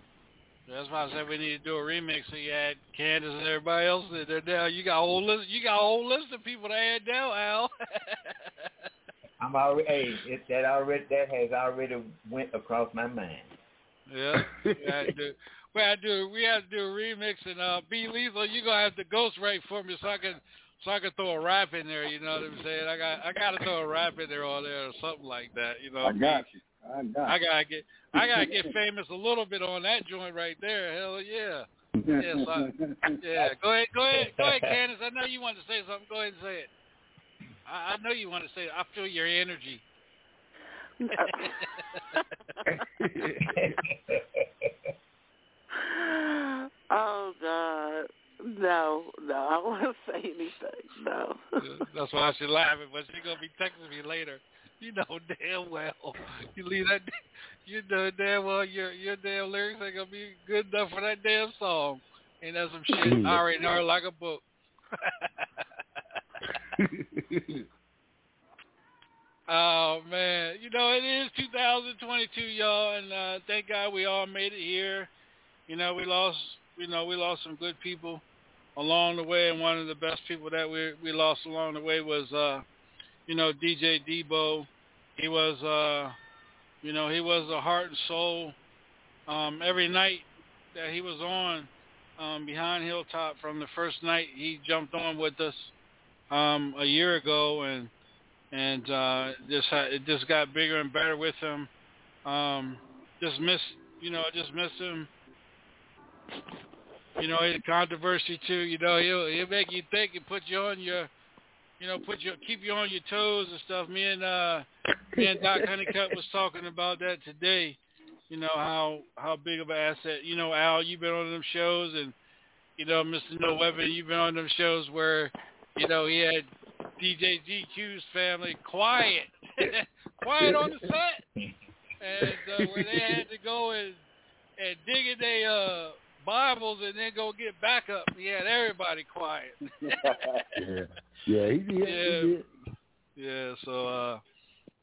that's why I said we need to do a remix. So you had Candace and everybody else. that They're down. You got a whole list. You got a whole list of people to add down, Al. I'm already. Hey, it, that already that has already went across my mind. yeah. We had to do. We had to do. We had to do a remix and uh, B Lethal. You gonna have to ghostwrite for me so I can so I can throw a rap in there. You know what I'm saying? I got I got to throw a rap in there on there or something like that. You know. I got you. I got I gotta get I gotta get famous a little bit on that joint right there. Hell yeah. you. Yeah, so, yeah. Go ahead, go ahead, go ahead, Candace. I know you want to say something. Go ahead and say it. I, I know you want to say it. I feel your energy. oh God, no, no, I don't want to say anything. No. That's why she's laughing, but she's gonna be texting me later. You know damn well. You leave that. You know damn well your your damn lyrics ain't gonna be good enough for that damn song. And that some shit? I already know her like a book. Oh man, you know it is 2022, y'all, and uh, thank God we all made it here. You know we lost, you know we lost some good people along the way, and one of the best people that we we lost along the way was, uh, you know, DJ Debo. He was, uh, you know, he was the heart and soul. Um, every night that he was on um, behind Hilltop, from the first night he jumped on with us um, a year ago, and and uh, just ha- it just got bigger and better with him. Um, just miss, you know, just miss him. You know, his controversy too. You know, he'll he'll make you think and put you on your, you know, put you keep you on your toes and stuff. Me and uh, me and Doc Honeycutt was talking about that today. You know how how big of an asset. You know, Al, you've been on them shows, and you know, Mr. No Weapon, you've been on them shows where, you know, he had DJ GQ's family quiet, quiet on the set, and uh, where they had to go and and dig in their uh, Bibles and then go get backup. He had everybody quiet. yeah, yeah, he did. Yeah. He did. Yeah, so uh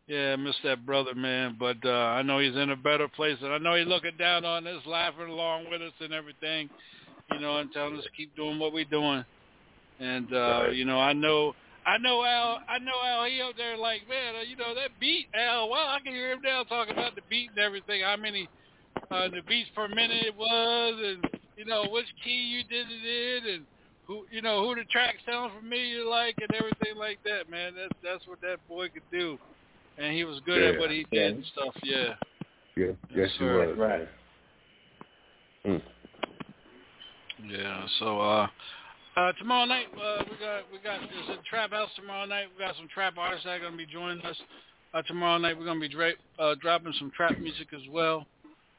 yeah, miss that brother, man. But uh I know he's in a better place and I know he's looking down on us, laughing along with us and everything, you know, and telling us to keep doing what we're doing. And uh, Right. you know, I know I know Al I know Al he up there like, man, uh, you know, that beat Al, wow, I can hear him now talking about the beat and everything, how many uh the beats per minute it was and you know, which key you did it in and who you know who the track sound familiar like and everything like that, man. That's that's what that boy could do, and he was good at what he did and stuff. Yeah, Yeah, yes, he was. Right. Mm. Yeah. So uh, uh, tomorrow night uh, we got we got there's a trap house tomorrow night. We got some trap artists that are gonna be joining us. Uh, tomorrow night we're gonna be dra- uh, dropping some trap music as well.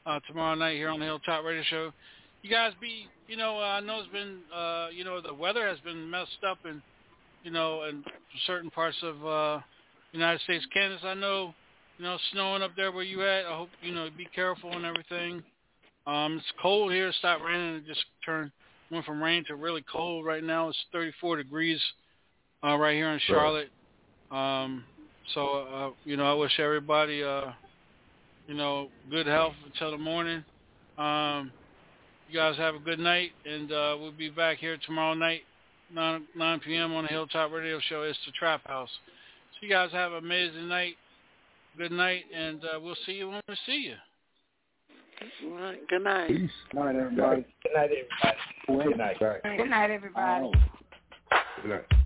Uh, tomorrow night here on the Hilltop Radio Show. You guys be, you know, uh, I know it's been, uh, you know, the weather has been messed up in, you know, in certain parts of uh, United States, Kansas. I know, you know, snowing up there where you at. I hope, you know, be careful and everything. Um, it's cold here. It stopped raining. It just turned went from rain to really cold. Right now it's 34 degrees uh, right here in Charlotte. Um, so uh, you know, I wish everybody uh, you know good health until the morning. Um, you guys have a good night, and uh, we'll be back here tomorrow night, 9, 9 p.m. on the Hilltop Radio Show. It's the Trap House. So you guys have an amazing night. Good night, and uh, we'll see you when we see you. All right. Good night. Peace. Good night, everybody. Good night, everybody. Good night. Good night, everybody. Good night.